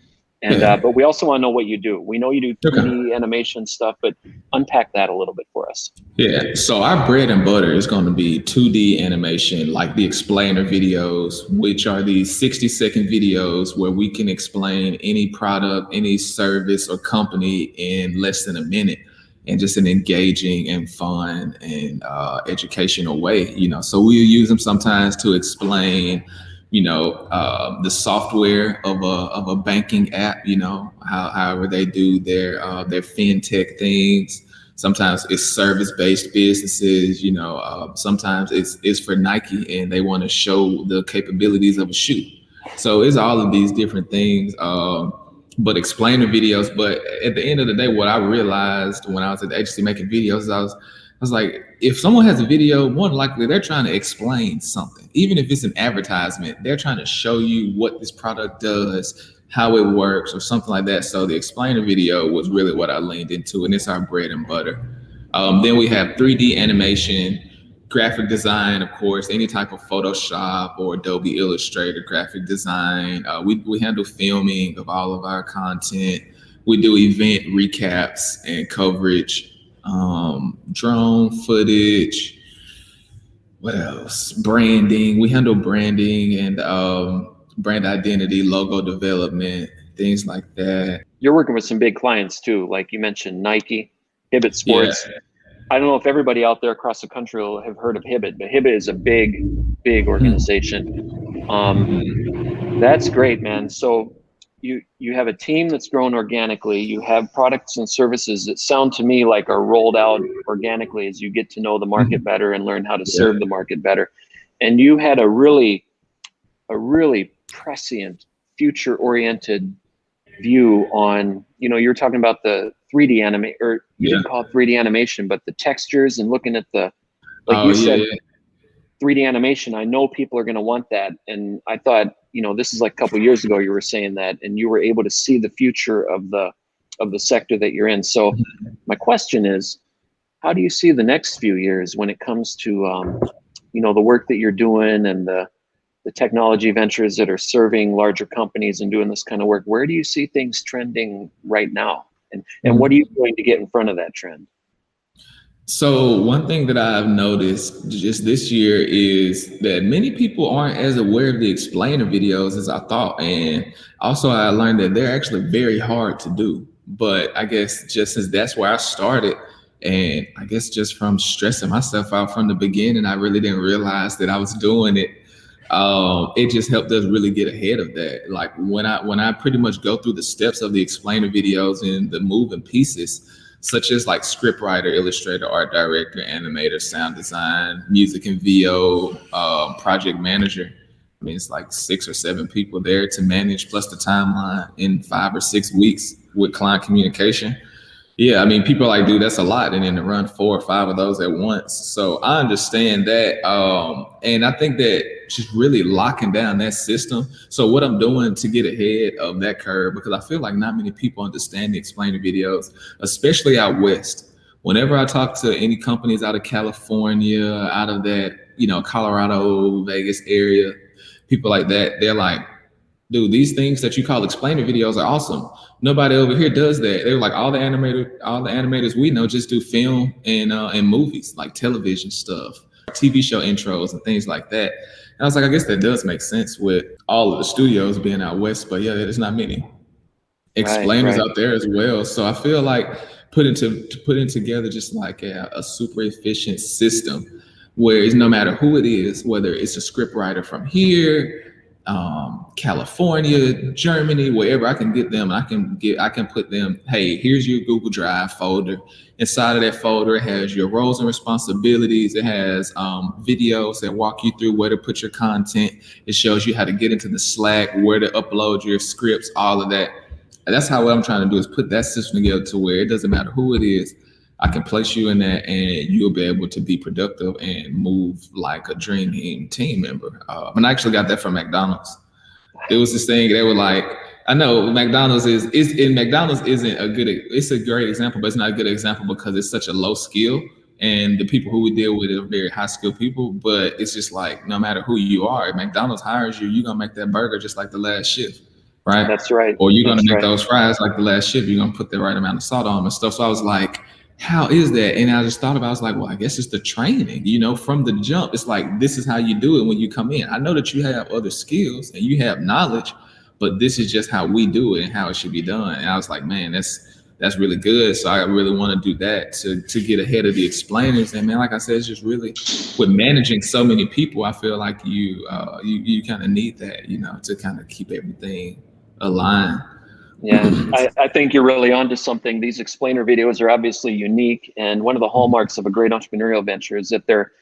and yeah. uh, but we also want to know what you do. We know you do 3D okay. animation stuff, but unpack that a little bit for us. Yeah. So our bread and butter is going to be 2D animation, like the explainer videos, which are these 60 second videos where we can explain any product, any service or company in less than a minute and just an engaging and fun and uh, educational way, you know. So we use them sometimes to explain you know, uh, the software of a of a banking app. You know, how, however they do their uh, their fintech things. Sometimes it's service based businesses. You know, uh, sometimes it's it's for Nike and they want to show the capabilities of a shoe. So it's all of these different things. Um, but explainer videos. But at the end of the day, what I realized when I was at the agency making videos, I was I was like, if someone has a video, more likely they're trying to explain something. Even if it's an advertisement, they're trying to show you what this product does, how it works, or something like that. So the explainer video was really what I leaned into, and it's our bread and butter. Um, then we have 3D animation, graphic design, of course, any type of Photoshop or Adobe Illustrator graphic design. Uh, we, we handle filming of all of our content. We do event recaps and coverage um, drone footage. What else? Branding. We handle branding and um, brand identity, logo development, things like that. You're working with some big clients too, like you mentioned Nike, Hibbett Sports. Yeah. I don't know if everybody out there across the country will have heard of Hibbett, but Hibbett is a big, big organization. Um, that's great, man. So you you have a team that's grown organically. You have products and services that sound to me like are rolled out organically as you get to know the market better and learn how to serve the market better. And you had a really, a really prescient, future-oriented view on. You know, you're talking about the 3D anime, or you Yeah. didn't call it 3D animation, but the textures and looking at the, like Oh, you said, yeah. 3D animation. I know people are going to want that, and I thought, you know, this is like a couple years ago you were saying that, and you were able to see the future of the of the sector that you're in. So, my question is, how do you see the next few years when it comes to, um, you know, the work that you're doing and the the technology ventures that are serving larger companies and doing this kind of work? Where do you see things trending right now, and and mm. what are you doing to get in front of that trend? So one thing that I've noticed just this year is that many people aren't as aware of the explainer videos as I thought. And also I learned that they're actually very hard to do. But I guess just as that's where I started, and I guess just from stressing myself out from the beginning, I really didn't realize that I was doing it. Um, it just helped us really get ahead of that. Like when I when I pretty much go through the steps of the explainer videos and the moving pieces, such as like scriptwriter, illustrator, art director, animator, sound design, music and VO, um, project manager. I mean, it's like six or seven people there to manage, plus the timeline in five or six weeks with client communication. Yeah, I mean, people like, dude, that's a lot, and then to run four or five of those at once. So I understand that, um, and I think that just really locking down that system. So what I'm doing to get ahead of that curve, because I feel like not many people understand the explainer videos, especially out west. Whenever I talk to any companies out of California, out of that, you know, Colorado, Vegas area, people like that, they're like, dude, these things that you call explainer videos are awesome. Nobody over here does that. They're like all the animator, all the animators we know just do film and uh, and movies, like television stuff, TV show intros and things like that. And I was like, I guess that does make sense with all of the studios being out west, but yeah, there's not many explainers right. out there as well. So I feel like putting to, to putting together just like a, a super efficient system where it's no matter who it is, whether it's a script writer from here, um, California, Germany, wherever I can get them, I can get, I can put them. Hey, here's your Google Drive folder. Inside of that folder, it has your roles and responsibilities. It has um, videos that walk you through where to put your content. It shows you how to get into the Slack, where to upload your scripts, all of that. And that's how what I'm trying to do is put that system together to where it doesn't matter who it is. I can place you in that, and you'll be able to be productive and move like a dream team member. Uh, and I actually got that from McDonald's. It was this thing they were like, I know McDonald's is is in McDonald's isn't a good. It's a great example, but it's not a good example because it's such a low skill, and the people who we deal with are very high skilled people. But it's just like no matter who you are, if McDonald's hires you, you're gonna make that burger just like the last shift, right? That's right. or you're gonna That's make right. those fries like the last shift. You're gonna put the right amount of salt on them and stuff. So I was like, how is that? And I just thought about, I was like, well, I guess it's the training, you know, from the jump. It's like this is how you do it when you come in. I know that you have other skills and you have knowledge, but this is just how we do it and how it should be done. And I was like, man, that's that's really good. So I really want to do that to to get ahead of the explainers. And man, like I said, it's just really with managing so many people, I feel like you uh you, you kind of need that, you know, to kind of keep everything aligned. Yeah, I, I think you're really onto something. These explainer videos are obviously unique, and one of the hallmarks of a great entrepreneurial venture is that they're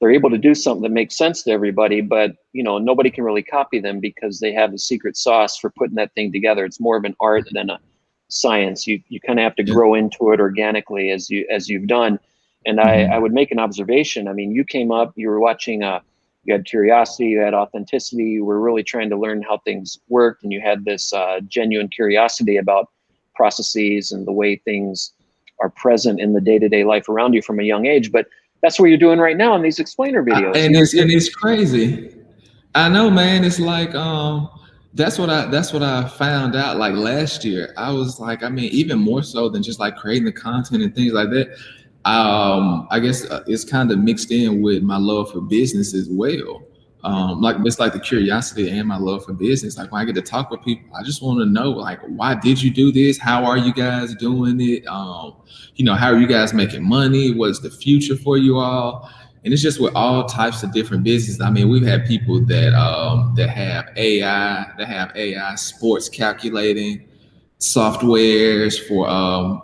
they're able to do something that makes sense to everybody, but you know nobody can really copy them because they have the secret sauce for putting that thing together. It's more of an art than a science. You you kind of have to grow into it organically as you as you've done. And I, Mhm. I would make an observation. I mean, you came up, you were watching uh you had curiosity, you had authenticity, you were really trying to learn how things worked, and you had this uh, genuine curiosity about processes and the way things are present in the day-to-day life around you from a young age. But that's what you're doing right now in these explainer videos. and it's and it's crazy. I know, man. It's like um, that's what I that's what I found out like last year. I was like, I mean, even more so than just like creating the content and things like that. Um, I guess uh, it's kind of mixed in with my love for business as well. um, like it's like the curiosity and my love for business. Like when I get to talk with people, I just want to know like why did you do this? How are you guys doing it? Um, you know, how are you guys making money? What's the future for you all? And it's just with all types of different businesses. I mean, we've had people that um, that have AI, that have AI sports calculating softwares for um,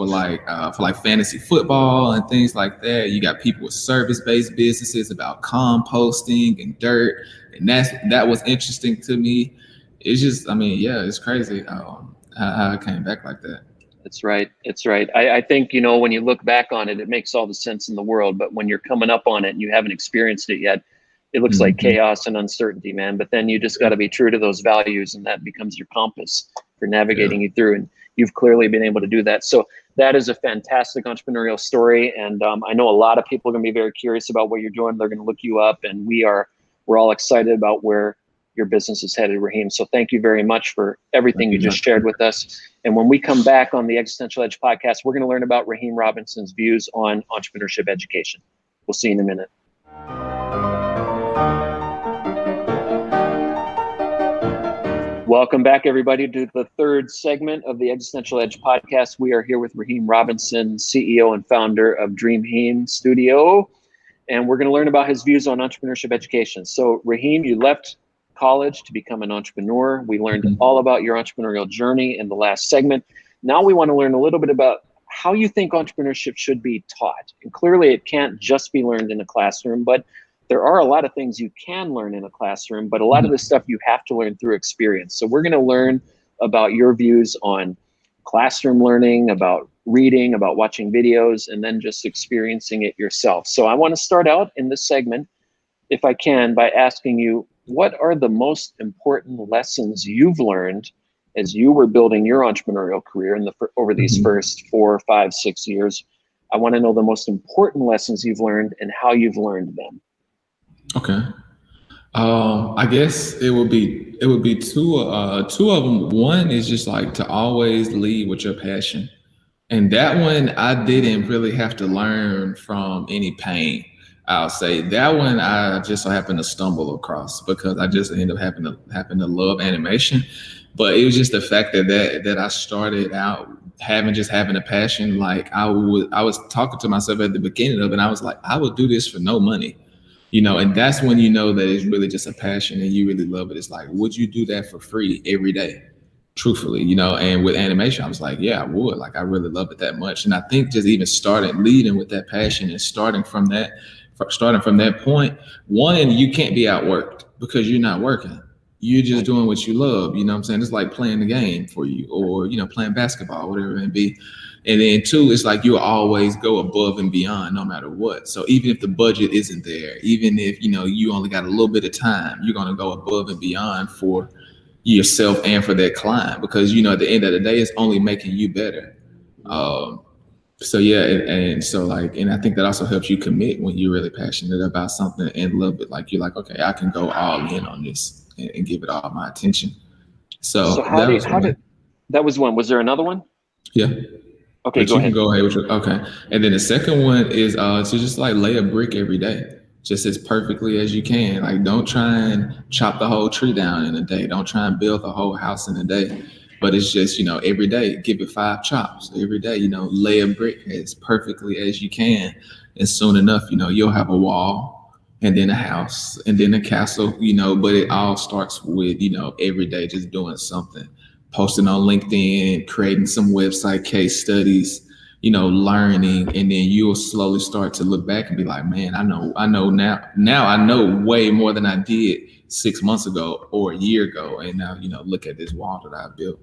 for like uh, for like fantasy football and things like that. You got people with service based businesses about composting and dirt, and that's that was interesting to me. It's just, I mean, yeah, it's crazy um, how, how it came back like that. That's right. That's right. I, I, think, you know, when you look back on it, it makes all the sense in the world. But when you're coming up on it and you haven't experienced it yet, it looks mm-hmm. like chaos and uncertainty, man. But then you just got to be true to those values, and that becomes your compass for navigating yeah. you through. And you've clearly been able to do that. So that is a fantastic entrepreneurial story, and um, I know a lot of people are going to be very curious about what you're doing. They're going to look you up, and we are we're all excited about where your business is headed, Raheim. So thank you very much for everything you just shared with us. And when we come back on the Existential Edge podcast, we're going to learn about Raheim Robinson's views on entrepreneurship education. We'll see you in a minute. Welcome back, everybody, to the third segment of the Existential Edge podcast. We are here with Raheim Robinson, CEO and founder of Dreamheim Studio, and we're going to learn about his views on entrepreneurship education. So, Raheim, you left college to become an entrepreneur. We learned mm-hmm. all about your entrepreneurial journey in the last segment. Now, we want to learn a little bit about how you think entrepreneurship should be taught. And clearly, it can't just be learned in a classroom, but there are a lot of things you can learn in a classroom, but a lot of mm-hmm. the stuff you have to learn through experience. So we're going to learn about your views on classroom learning, about reading, about watching videos, and then just experiencing it yourself. So I want to start out in this segment, if I can, by asking you what are the most important lessons you've learned as you were building your entrepreneurial career in the over these mm-hmm. first four, five, six years? I want to know the most important lessons you've learned and how you've learned them. Okay. Um, I guess it would be it would be two uh two of them. One is just like to always lead with your passion. And that one I didn't really have to learn from any pain. I'll say that one I just so happened to stumble across because I just ended up having to happen to love animation. But it was just the fact that that that I started out having just having a passion. Like I would I was talking to myself at the beginning of it, and I was like, I would do this for no money you know, and that's when you know that it's really just a passion and you really love it. It's like, would you do that for free every day? Truthfully, you know, and with animation, I was like, yeah, I would. Like, I really love it that much. And I think just even starting leading with that passion and starting from that, starting from that point, one, you can't be outworked because you're not working. You're just doing what you love. You know what I'm saying? It's like playing the game for you or, you know, playing basketball, whatever it may be. And then two, it's like you always go above and beyond no matter what. So even if the budget isn't there, even if you know you only got a little bit of time, you're gonna go above and beyond for yourself and for that client because you know at the end of the day, it's only making you better. Um, so yeah, and, and, so like, and I think that also helps you commit when you're really passionate about something and love it. Like you're like, okay, I can go all in on this and, and give it all my attention. So, so how, did, how did that was one? Was there another one? Yeah. Okay, but go you ahead. can go ahead with your, okay. And then the second one is uh to just like lay a brick every day, just as perfectly as you can. Like don't try and chop the whole tree down in a day. Don't try and build the whole house in a day. But it's just, you know, every day, give it five chops. Every day, you know, lay a brick as perfectly as you can. And soon enough, you know, you'll have a wall and then a house and then a castle, you know, but it all starts with, you know, every day just doing something posting on LinkedIn, creating some website case studies, you know, learning, and then you'll slowly start to look back and be like, man, I know, I know now, now I know way more than I did six months ago or a year ago. And now, you know, look at this wall that I built.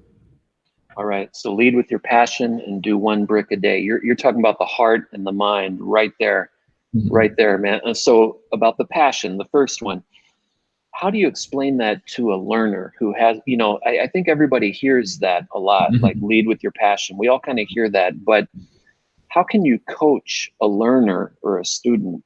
All right. So lead with your passion and do one brick a day. You're, you're talking about the heart and the mind right there, mm-hmm. right there, man. And so about the passion, the first one, how do you explain that to a learner who has you know i, I think everybody hears that a lot mm-hmm. like lead with your passion we all kind of hear that but how can you coach a learner or a student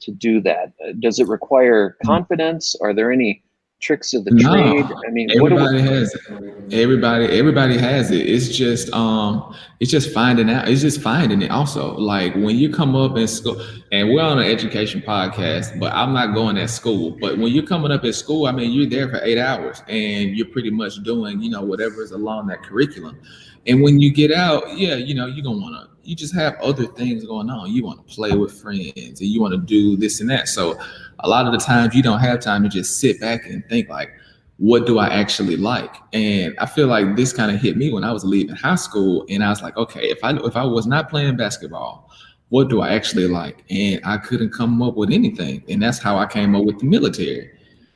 to do that uh, does it require mm-hmm. confidence are there any tricks of the no, trade? I mean, everybody has it. Everybody, everybody has it. It's just, um, it's just finding out. It's just finding it. Also, like when you come up in school, and we're on an education podcast, but I'm not going at school. But when you're coming up at school, I mean, you're there for eight hours, and you're pretty much doing, you know, whatever is along that curriculum. And when you get out, yeah, you know, you're gonna want to. You just have other things going on. You want to play with friends, and you want to do this and that. So a lot of the times you don't have time to just sit back and think like what do I actually like? And I feel like this kind of hit me when I was leaving high school, and I was like, okay, if I if I was not playing basketball, what do I actually like? And I couldn't come up with anything, and that's how I came up with the military.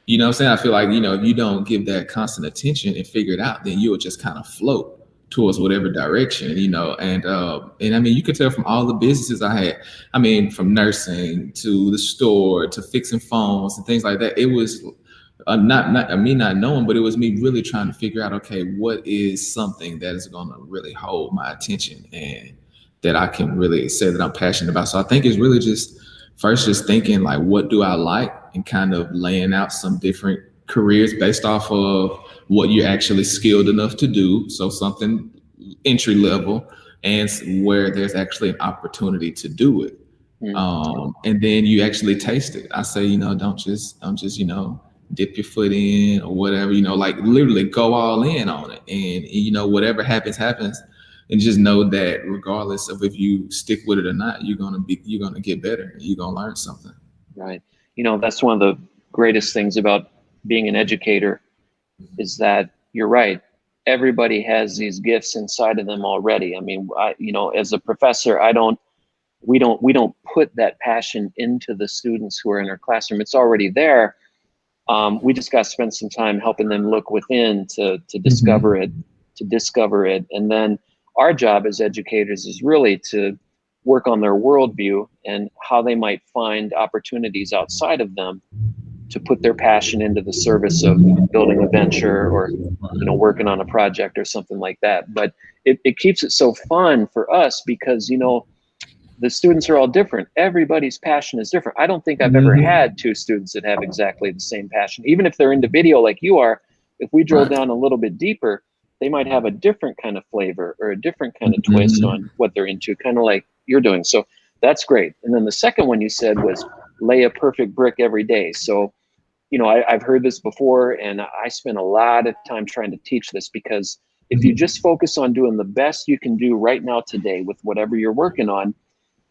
You know what I'm saying? I feel like you know if you don't give that constant attention and figure it out, then you'll just kind of float towards whatever direction, you know. And uh, and I mean, you could tell from all the businesses I had. I mean, from nursing to the store to fixing phones and things like that. It was uh, not not me not knowing, but it was me really trying to figure out, okay, what is something that is going to really hold my attention and that I can really say that I'm passionate about. So I think it's really just first just thinking like, what do I like, and kind of laying out some different careers based off of what you're actually skilled enough to do. So something entry level and where there's actually an opportunity to do it. Mm-hmm. Um, and then you actually taste it. I say, you know, don't just don't just, you know, dip your foot in or whatever, you know, like literally go all in on it. And you know, whatever happens, happens. And just know that regardless of if you stick with it or not, you're gonna be you're gonna get better. You're gonna learn something. Right. You know, that's one of the greatest things about being an educator is that you're right. Everybody has these gifts inside of them already. I mean, I, you know, as a professor, I don't, we don't, we don't put that passion into the students who are in our classroom. It's already there. Um, we just got to spend some time helping them look within to to mm-hmm. discover mm-hmm. it, to discover it, and then our job as educators is really to work on their worldview and how they might find opportunities outside of them to put their passion into the service of building a venture or you know working on a project or something like that. But it, it keeps it so fun for us because you know the students are all different. Everybody's passion is different. I don't think i've ever mm-hmm. had two students that have exactly the same passion. Even if they're into video like you are if we drill down a little bit deeper they might have a different kind of flavor or a different kind of twist mm-hmm. on what they're into kind of like you're doing. So that's great. And then the second one you said was lay a perfect brick every day. So you know, I, have heard this before, and I spend a lot of time trying to teach this because if you mm-hmm. just focus on doing the best you can do right now today with whatever you're working on,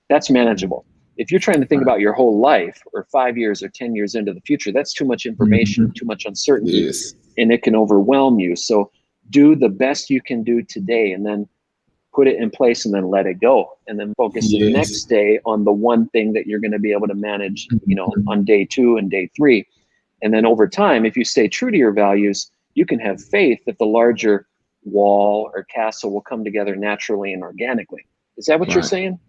that's manageable. If you're trying to think about your whole life or five years or 10 years into the future, that's too much information, mm-hmm. too much uncertainty, yes. and it can overwhelm you. So do the best you can do today and then put it in place and then let it go and then focus yes. the next day on the one thing that you're going to be able to manage you know mm-hmm. on day two and day three and then over time, if you stay true to your values, you can have faith that the larger wall or castle will come together naturally and organically. Is that what right. you're saying?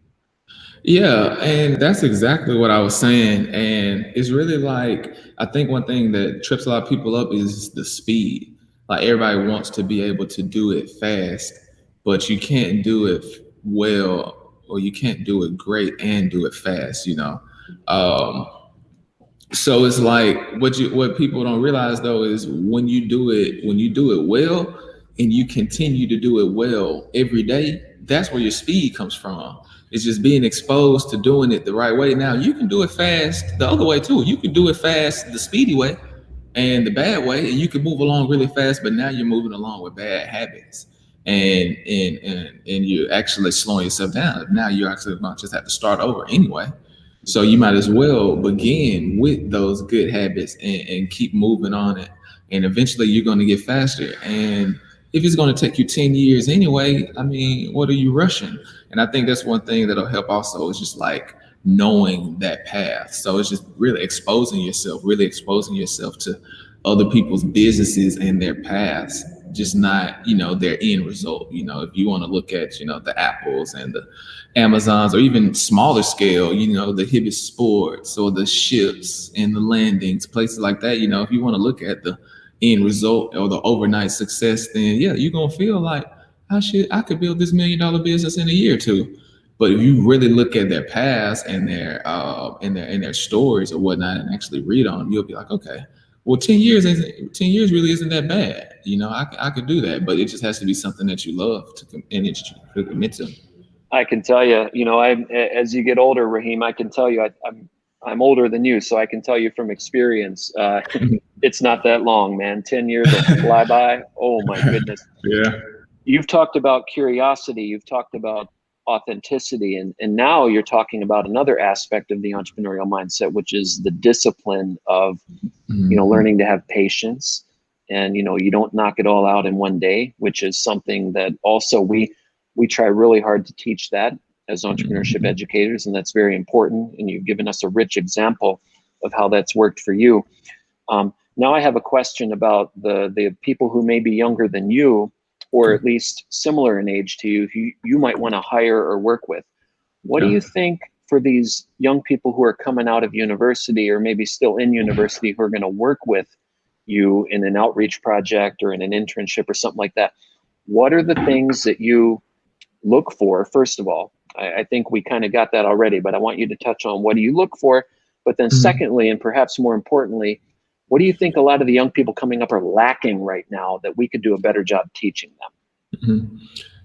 Yeah, and that's exactly what I was saying. And it's really like I think one thing that trips a lot of people up is the speed. Like everybody wants to be able to do it fast, but you can't do it well or you can't do it great and do it fast, you know. Um, so it's like what you what people don't realize though is when you do it when you do it well and you continue to do it well every day, that's where your speed comes from. It's just being exposed to doing it the right way. Now you can do it fast the other way too. You can do it fast the speedy way and the bad way, and you can move along really fast, but now you're moving along with bad habits. And and and and you're actually slowing yourself down. Now you're actually going to just have to start over anyway. So you might as well begin with those good habits and, and keep moving on it. And eventually you're going to get faster. And if it's going to take you 10 years anyway, I mean, what are you rushing? And I think that's one thing that'll help also is just like knowing that path. So it's just really exposing yourself, really exposing yourself to other people's businesses and their paths just not you know their end result. You know if you want to look at you know the apples and the amazons or even smaller scale you know the hibbett sports or the ships and the landings places like that you know if you want to look at the end result or the overnight success then yeah you're gonna feel like i should i could build this million dollar business in a year or two. But if you really look at their past and their uh and their and their stories or whatnot and actually read on you'll be like okay well, 10 years isn't 10 years really isn't that bad. You know, I, I could do that, but it just has to be something that you love to and it's to commit to. I can tell you, you know, I as you get older, Raheim, I can tell you, I, I'm I'm older than you, so I can tell you from experience, uh, it's not that long, man. Ten years will fly by. Oh my goodness. Yeah. You've talked about curiosity. You've talked about authenticity, and and now you're talking about another aspect of the entrepreneurial mindset, which is the discipline of, mm-hmm. you know, mm-hmm. learning to have patience, and you know, you don't knock it all out in one day, which is something that also we we try really hard to teach that as entrepreneurship mm-hmm. educators, and that's very important. And you've given us a rich example of how that's worked for you. Um, now I have a question about the the people who may be younger than you, or at least similar in age to you, who you might want to hire or work with. What yeah. do you think for these young people who are coming out of university or maybe still in university who are going to work with you in an outreach project or in an internship or something like that? What are the things that you look for, first of all, I, I think we kind of got that already, but I want you to touch on what do you look for? But then, mm-hmm. secondly, and perhaps more importantly, what do you think a lot of the young people coming up are lacking right now that we could do a better job teaching them? Mm-hmm.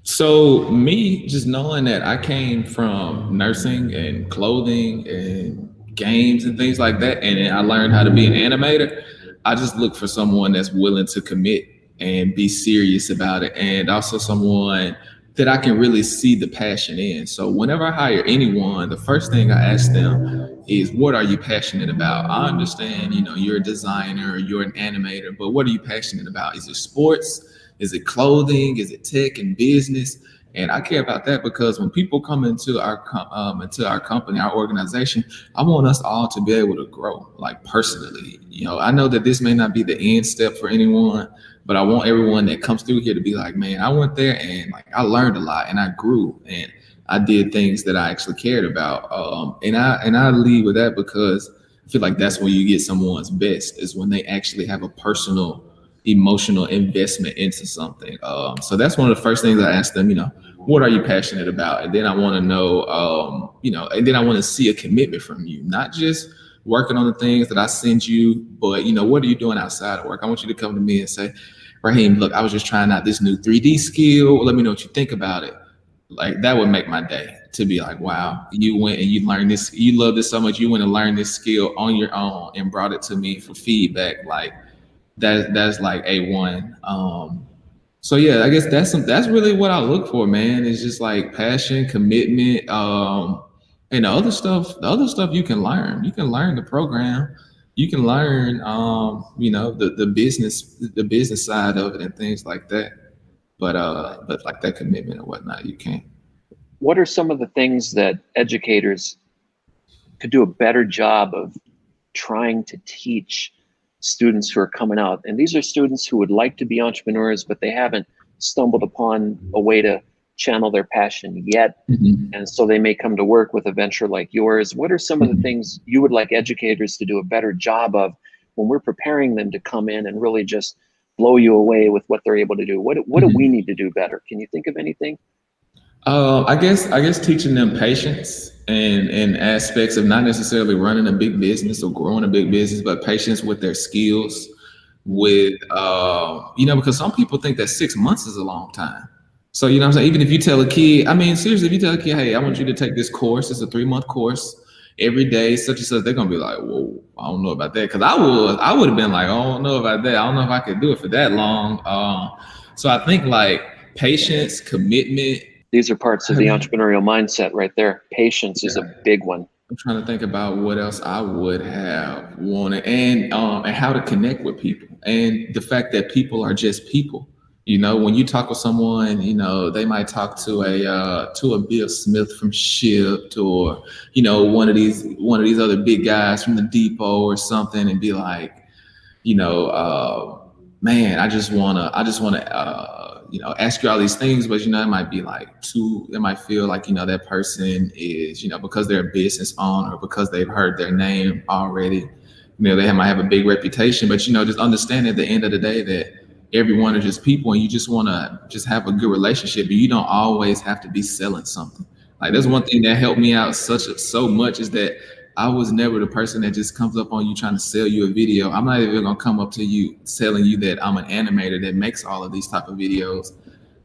So, me just knowing that I came from nursing and clothing and games and things like that, and I learned how to be an animator, I just look for someone that's willing to commit and be serious about it, and also someone that I can really see the passion in. So whenever I hire anyone, the first thing I ask them is, what are you passionate about? I understand, you know, you're a designer, you're an animator, but what are you passionate about? Is it sports? Is it clothing? Is it tech and business? And I care about that because when people come into our um, into our company, our organization, I want us all to be able to grow, like personally. You know, I know that this may not be the end step for anyone, but I want everyone that comes through here to be like, man, I went there and like I learned a lot and I grew and I did things that I actually cared about. Um, and I and I leave with that because I feel like that's when you get someone's best is when they actually have a personal emotional investment into something. Um, so that's one of the first things I ask them, you know, what are you passionate about? And then I want to know, um, you know, and then I want to see a commitment from you, not just working on the things that I send you, but you know, what are you doing outside of work? I want you to come to me and say, Raheim, look, I was just trying out this new 3D skill. Let me know what you think about it. Like that would make my day to be like, wow, you went and you learned this, you love this so much, you went and learned this skill on your own and brought it to me for feedback. Like that that's like a one. Um, so yeah, I guess that's some, that's really what I look for, man. It's just like passion, commitment, um, and the other stuff. The other stuff you can learn. You can learn the program you can learn um, you know the the business the business side of it and things like that. But uh but like that commitment and whatnot you can't. What are some of the things that educators could do a better job of trying to teach students who are coming out? And these are students who would like to be entrepreneurs but they haven't stumbled upon a way to channel their passion yet. Mm-hmm. And so they may come to work with a venture like yours. What are some of the mm-hmm. things you would like educators to do a better job of when we're preparing them to come in and really just blow you away with what they're able to do? What, what mm-hmm. do we need to do better? Can you think of anything? Uh, I guess I guess teaching them patience and and aspects of not necessarily running a big business or growing a big business, but patience with their skills. With uh, you know, because some people think that six months is a long time. So you know I'm saying? Even if you tell a kid, I mean, seriously, if you tell a kid, hey, I want you to take this course, it's a three-month course every day, such and such, they're gonna be like, Whoa, I don't know about that. Cause I would I would have been like, I don't know about that. I don't know if I could do it for that long. Um, so I think like patience, commitment. These are parts of the entrepreneurial mindset right there. Patience yeah. is a big one. I'm trying to think about what else I would have wanted and um and how to connect with people and the fact that people are just people you know, when you talk with someone, you know, they might talk to a uh, to a Bill Smith from Shipt or you know one of these one of these other big guys from the Depot or something, and be like, you know, uh, man, I just wanna I just wanna uh, you know ask you all these things, but you know, it might be like too. It might feel like you know that person is you know because they're a business owner because they've heard their name already. You know, they might have a big reputation, but you know, just understand at the end of the day that everyone are just people and you just want to just have a good relationship you don't always have to be selling something like that's one thing that helped me out such so much is that I was never the person that just comes up on you trying to sell you a video. I'm not even gonna come up to you telling you that I'm an animator that makes all of these type of videos.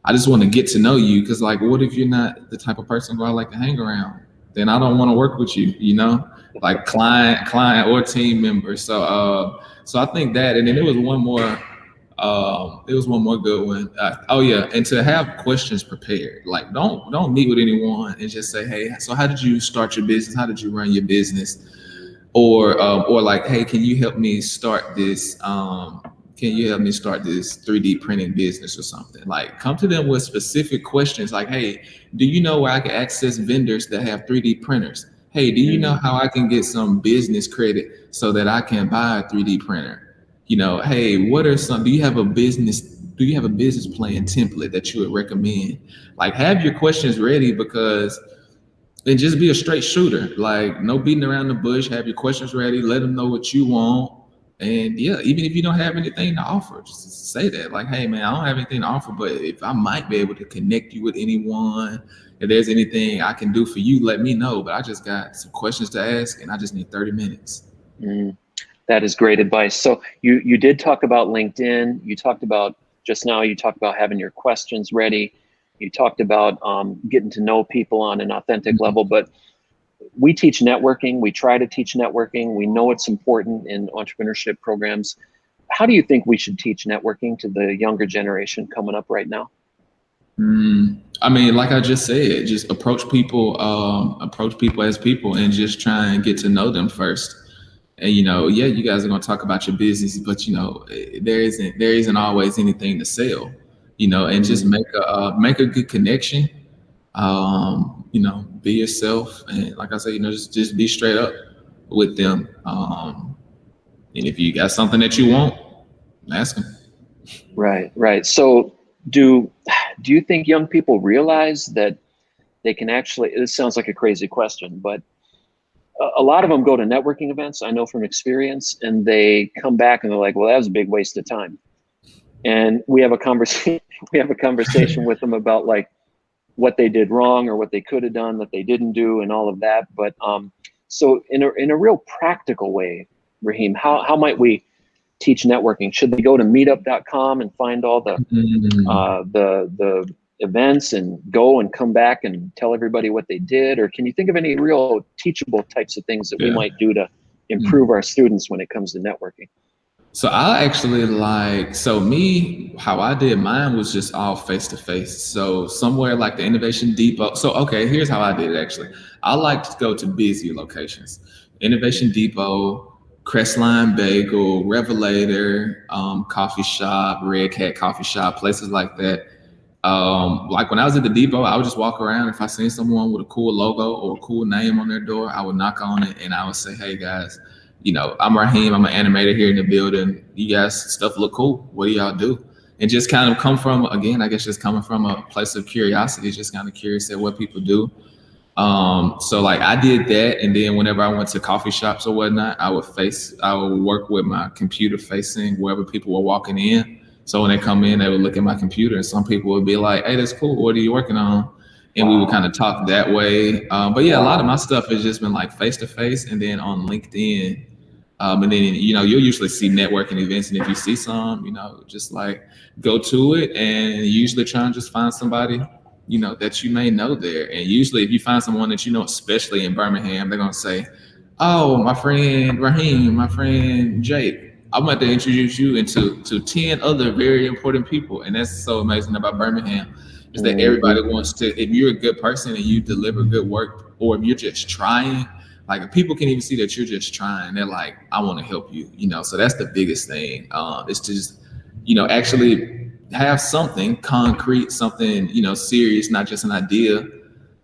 I just want to get to know you because, like, what if you're not the type of person who I like to hang around? Then I don't want to work with you. You know, like client, client or team member. So, uh, so I think that, and then there was one more um, it was one more good one. Uh, oh yeah, and to have questions prepared. Like don't don't meet with anyone and just say, hey, so how did you start your business? How did you run your business? Or um, or like, hey, can you help me start this? Um, can you help me start this 3D printing business or something? Like come to them with specific questions like, hey, do you know where I can access vendors that have 3D printers? Hey, do you know how I can get some business credit so that I can buy a 3D printer? You know, hey, what are some, do you have a business, do you have a business plan template that you would recommend? Like have your questions ready because, and just be a straight shooter. Like no beating around the bush, have your questions ready, let them know what you want. And yeah, even if you don't have anything to offer, just say that. Like, hey man, I don't have anything to offer, but if I might be able to connect you with anyone, if there's anything I can do for you, let me know. But I just got some questions to ask and I just need 30 minutes. Mm. That is great advice. So you you did talk about LinkedIn. You talked about just now. You talked about having your questions ready. You talked about um, getting to know people on an authentic mm-hmm. level. But we teach networking. We try to teach networking. We know it's important in entrepreneurship programs. How do you think we should teach networking to the younger generation coming up right now? Mm, I mean, like I just said, just approach people, um, approach people as people, and just try and get to know them first and you know, yeah, you guys are going to talk about your business, but you know, there isn't there isn't always anything to sell, you know, and just mm-hmm. make a uh, make a good connection. Um, you know, be yourself, and like I said, you know, just just be straight up with them. Um, and if you got something that you want, ask them. Right, right. So, do do you think young people realize that they can actually? This sounds like a crazy question, but a lot of them go to networking events i know from experience and they come back and they're like well that was a big waste of time. And we have a conversation we have a conversation with them about like what they did wrong or what they could have done that they didn't do and all of that. But um so in a, in a real practical way raheim how, how might we teach networking? Should they go to meetup.com and find all the mm-hmm. uh, the the events and go and come back and tell everybody what they did? Or can you think of any real teachable types of things that yeah. we might do to improve mm-hmm. our students when it comes to networking? So I actually like so me how I did mine was just all face to face. So somewhere like the Innovation Depot. So okay, here's how I did it actually. I like to go to busy locations. Innovation Depot, Crestline Bagel, Revelator, um, coffee shop, Red Cat coffee shop, places like that um, like when I was at the depot, I would just walk around. If I seen someone with a cool logo or a cool name on their door, I would knock on it and I would say, "Hey guys, you know, I'm Raheim. I'm an animator here in the building. You guys stuff look cool. What do y'all do?" And just kind of come from again, I guess, just coming from a place of curiosity, just kind of curious at what people do. Um, so like I did that, and then whenever I went to coffee shops or whatnot, I would face, I would work with my computer facing wherever people were walking in so when they come in, they would look at my computer, and some people would be like, "Hey, that's cool. What are you working on?" And we would kind of talk that way. Um, but yeah, a lot of my stuff has just been like face to face, and then on LinkedIn. Um, and then you know you'll usually see networking events, and if you see some, you know, just like go to it, and usually try and just find somebody you know that you may know there. And usually, if you find someone that you know, especially in Birmingham, they're gonna say, "Oh, my friend Raheim, my friend Jake." I'm about to introduce you into to 10 other very important people. And that's so amazing about Birmingham is that everybody wants to, if you're a good person and you deliver good work, or if you're just trying, like people can even see that you're just trying. They're like, I want to help you, you know. So that's the biggest thing. Um, it's to just, you know, actually have something concrete, something, you know, serious, not just an idea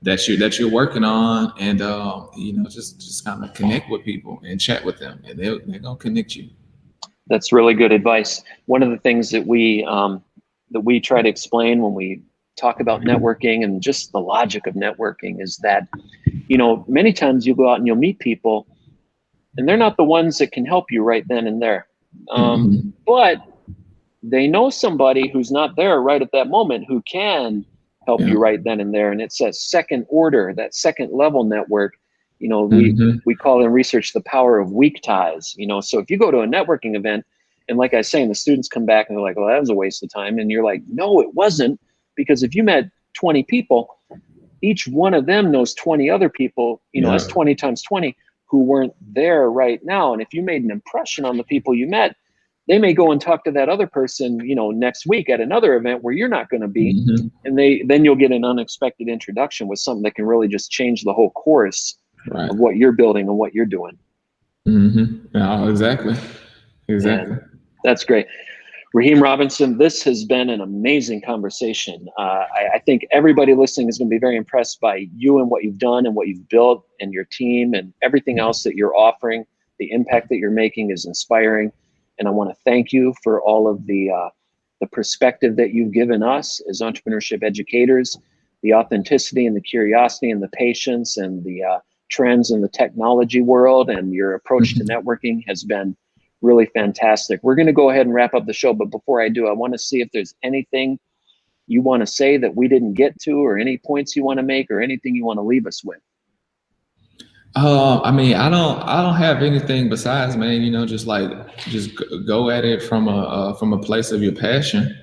that you're that you're working on and uh, you know, just just kind of connect with people and chat with them and they're they're gonna connect you that's really good advice. One of the things that we um, that we try to explain when we talk about networking and just the logic of networking is that you know many times you'll go out and you'll meet people and they're not the ones that can help you right then and there um, mm-hmm. but they know somebody who's not there right at that moment who can help yeah. you right then and there and it's a second order that second level network You know, we mm-hmm. we call in research the power of weak ties. You know, so if you go to a networking event and like I was saying, the students come back and they're like, "Well, that was a waste of time," and you're like, "No, it wasn't," because if you met 20 people, each one of them knows 20 other people. You know, yeah. that's 20 times 20 who weren't there right now. And if you made an impression on the people you met, they may go and talk to that other person, you know, next week at another event where you're not going to be, mm-hmm. and they then you'll get an unexpected introduction with something that can really just change the whole course right. of what you're building and what you're doing. Mm-hmm. Exactly, exactly. that's great. Raheim Robinson, this has been an amazing conversation. Uh, I, I, think everybody listening is going to be very impressed by you and what you've done and what you've built and your team and everything else that you're offering. The impact that you're making is inspiring, and I want to thank you for all of the uh, the perspective that you've given us as entrepreneurship educators, the authenticity and the curiosity and the patience and the uh, trends in the technology world and your approach to mm-hmm. networking has been really fantastic. We're going to go ahead and wrap up the show, but before I do, I want to see if there's anything you want to say that we didn't get to, or any points you want to make, or anything you want to leave us with. Uh, I mean, I don't, I don't have anything besides, man. You know, just like, just go at it from a uh, from a place of your passion,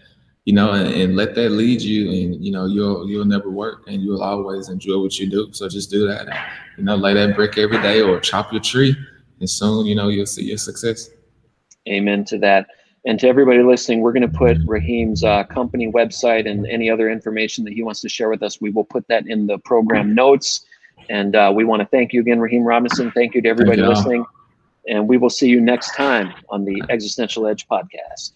you know, and, and, let that lead you, and you know, you'll you'll never work, and you'll always enjoy what you do. So just do that, and, you know, lay that brick every day, or chop your tree, and soon, you know, you'll see your success. Amen to that. And to everybody listening, we're going to put Raheim's uh, company website and any other information that he wants to share with us. We will put that in the program notes. And uh, we want to thank you again, Raheim Robinson. Thank you to everybody listening. And we will see you next time on the Existential Edge podcast.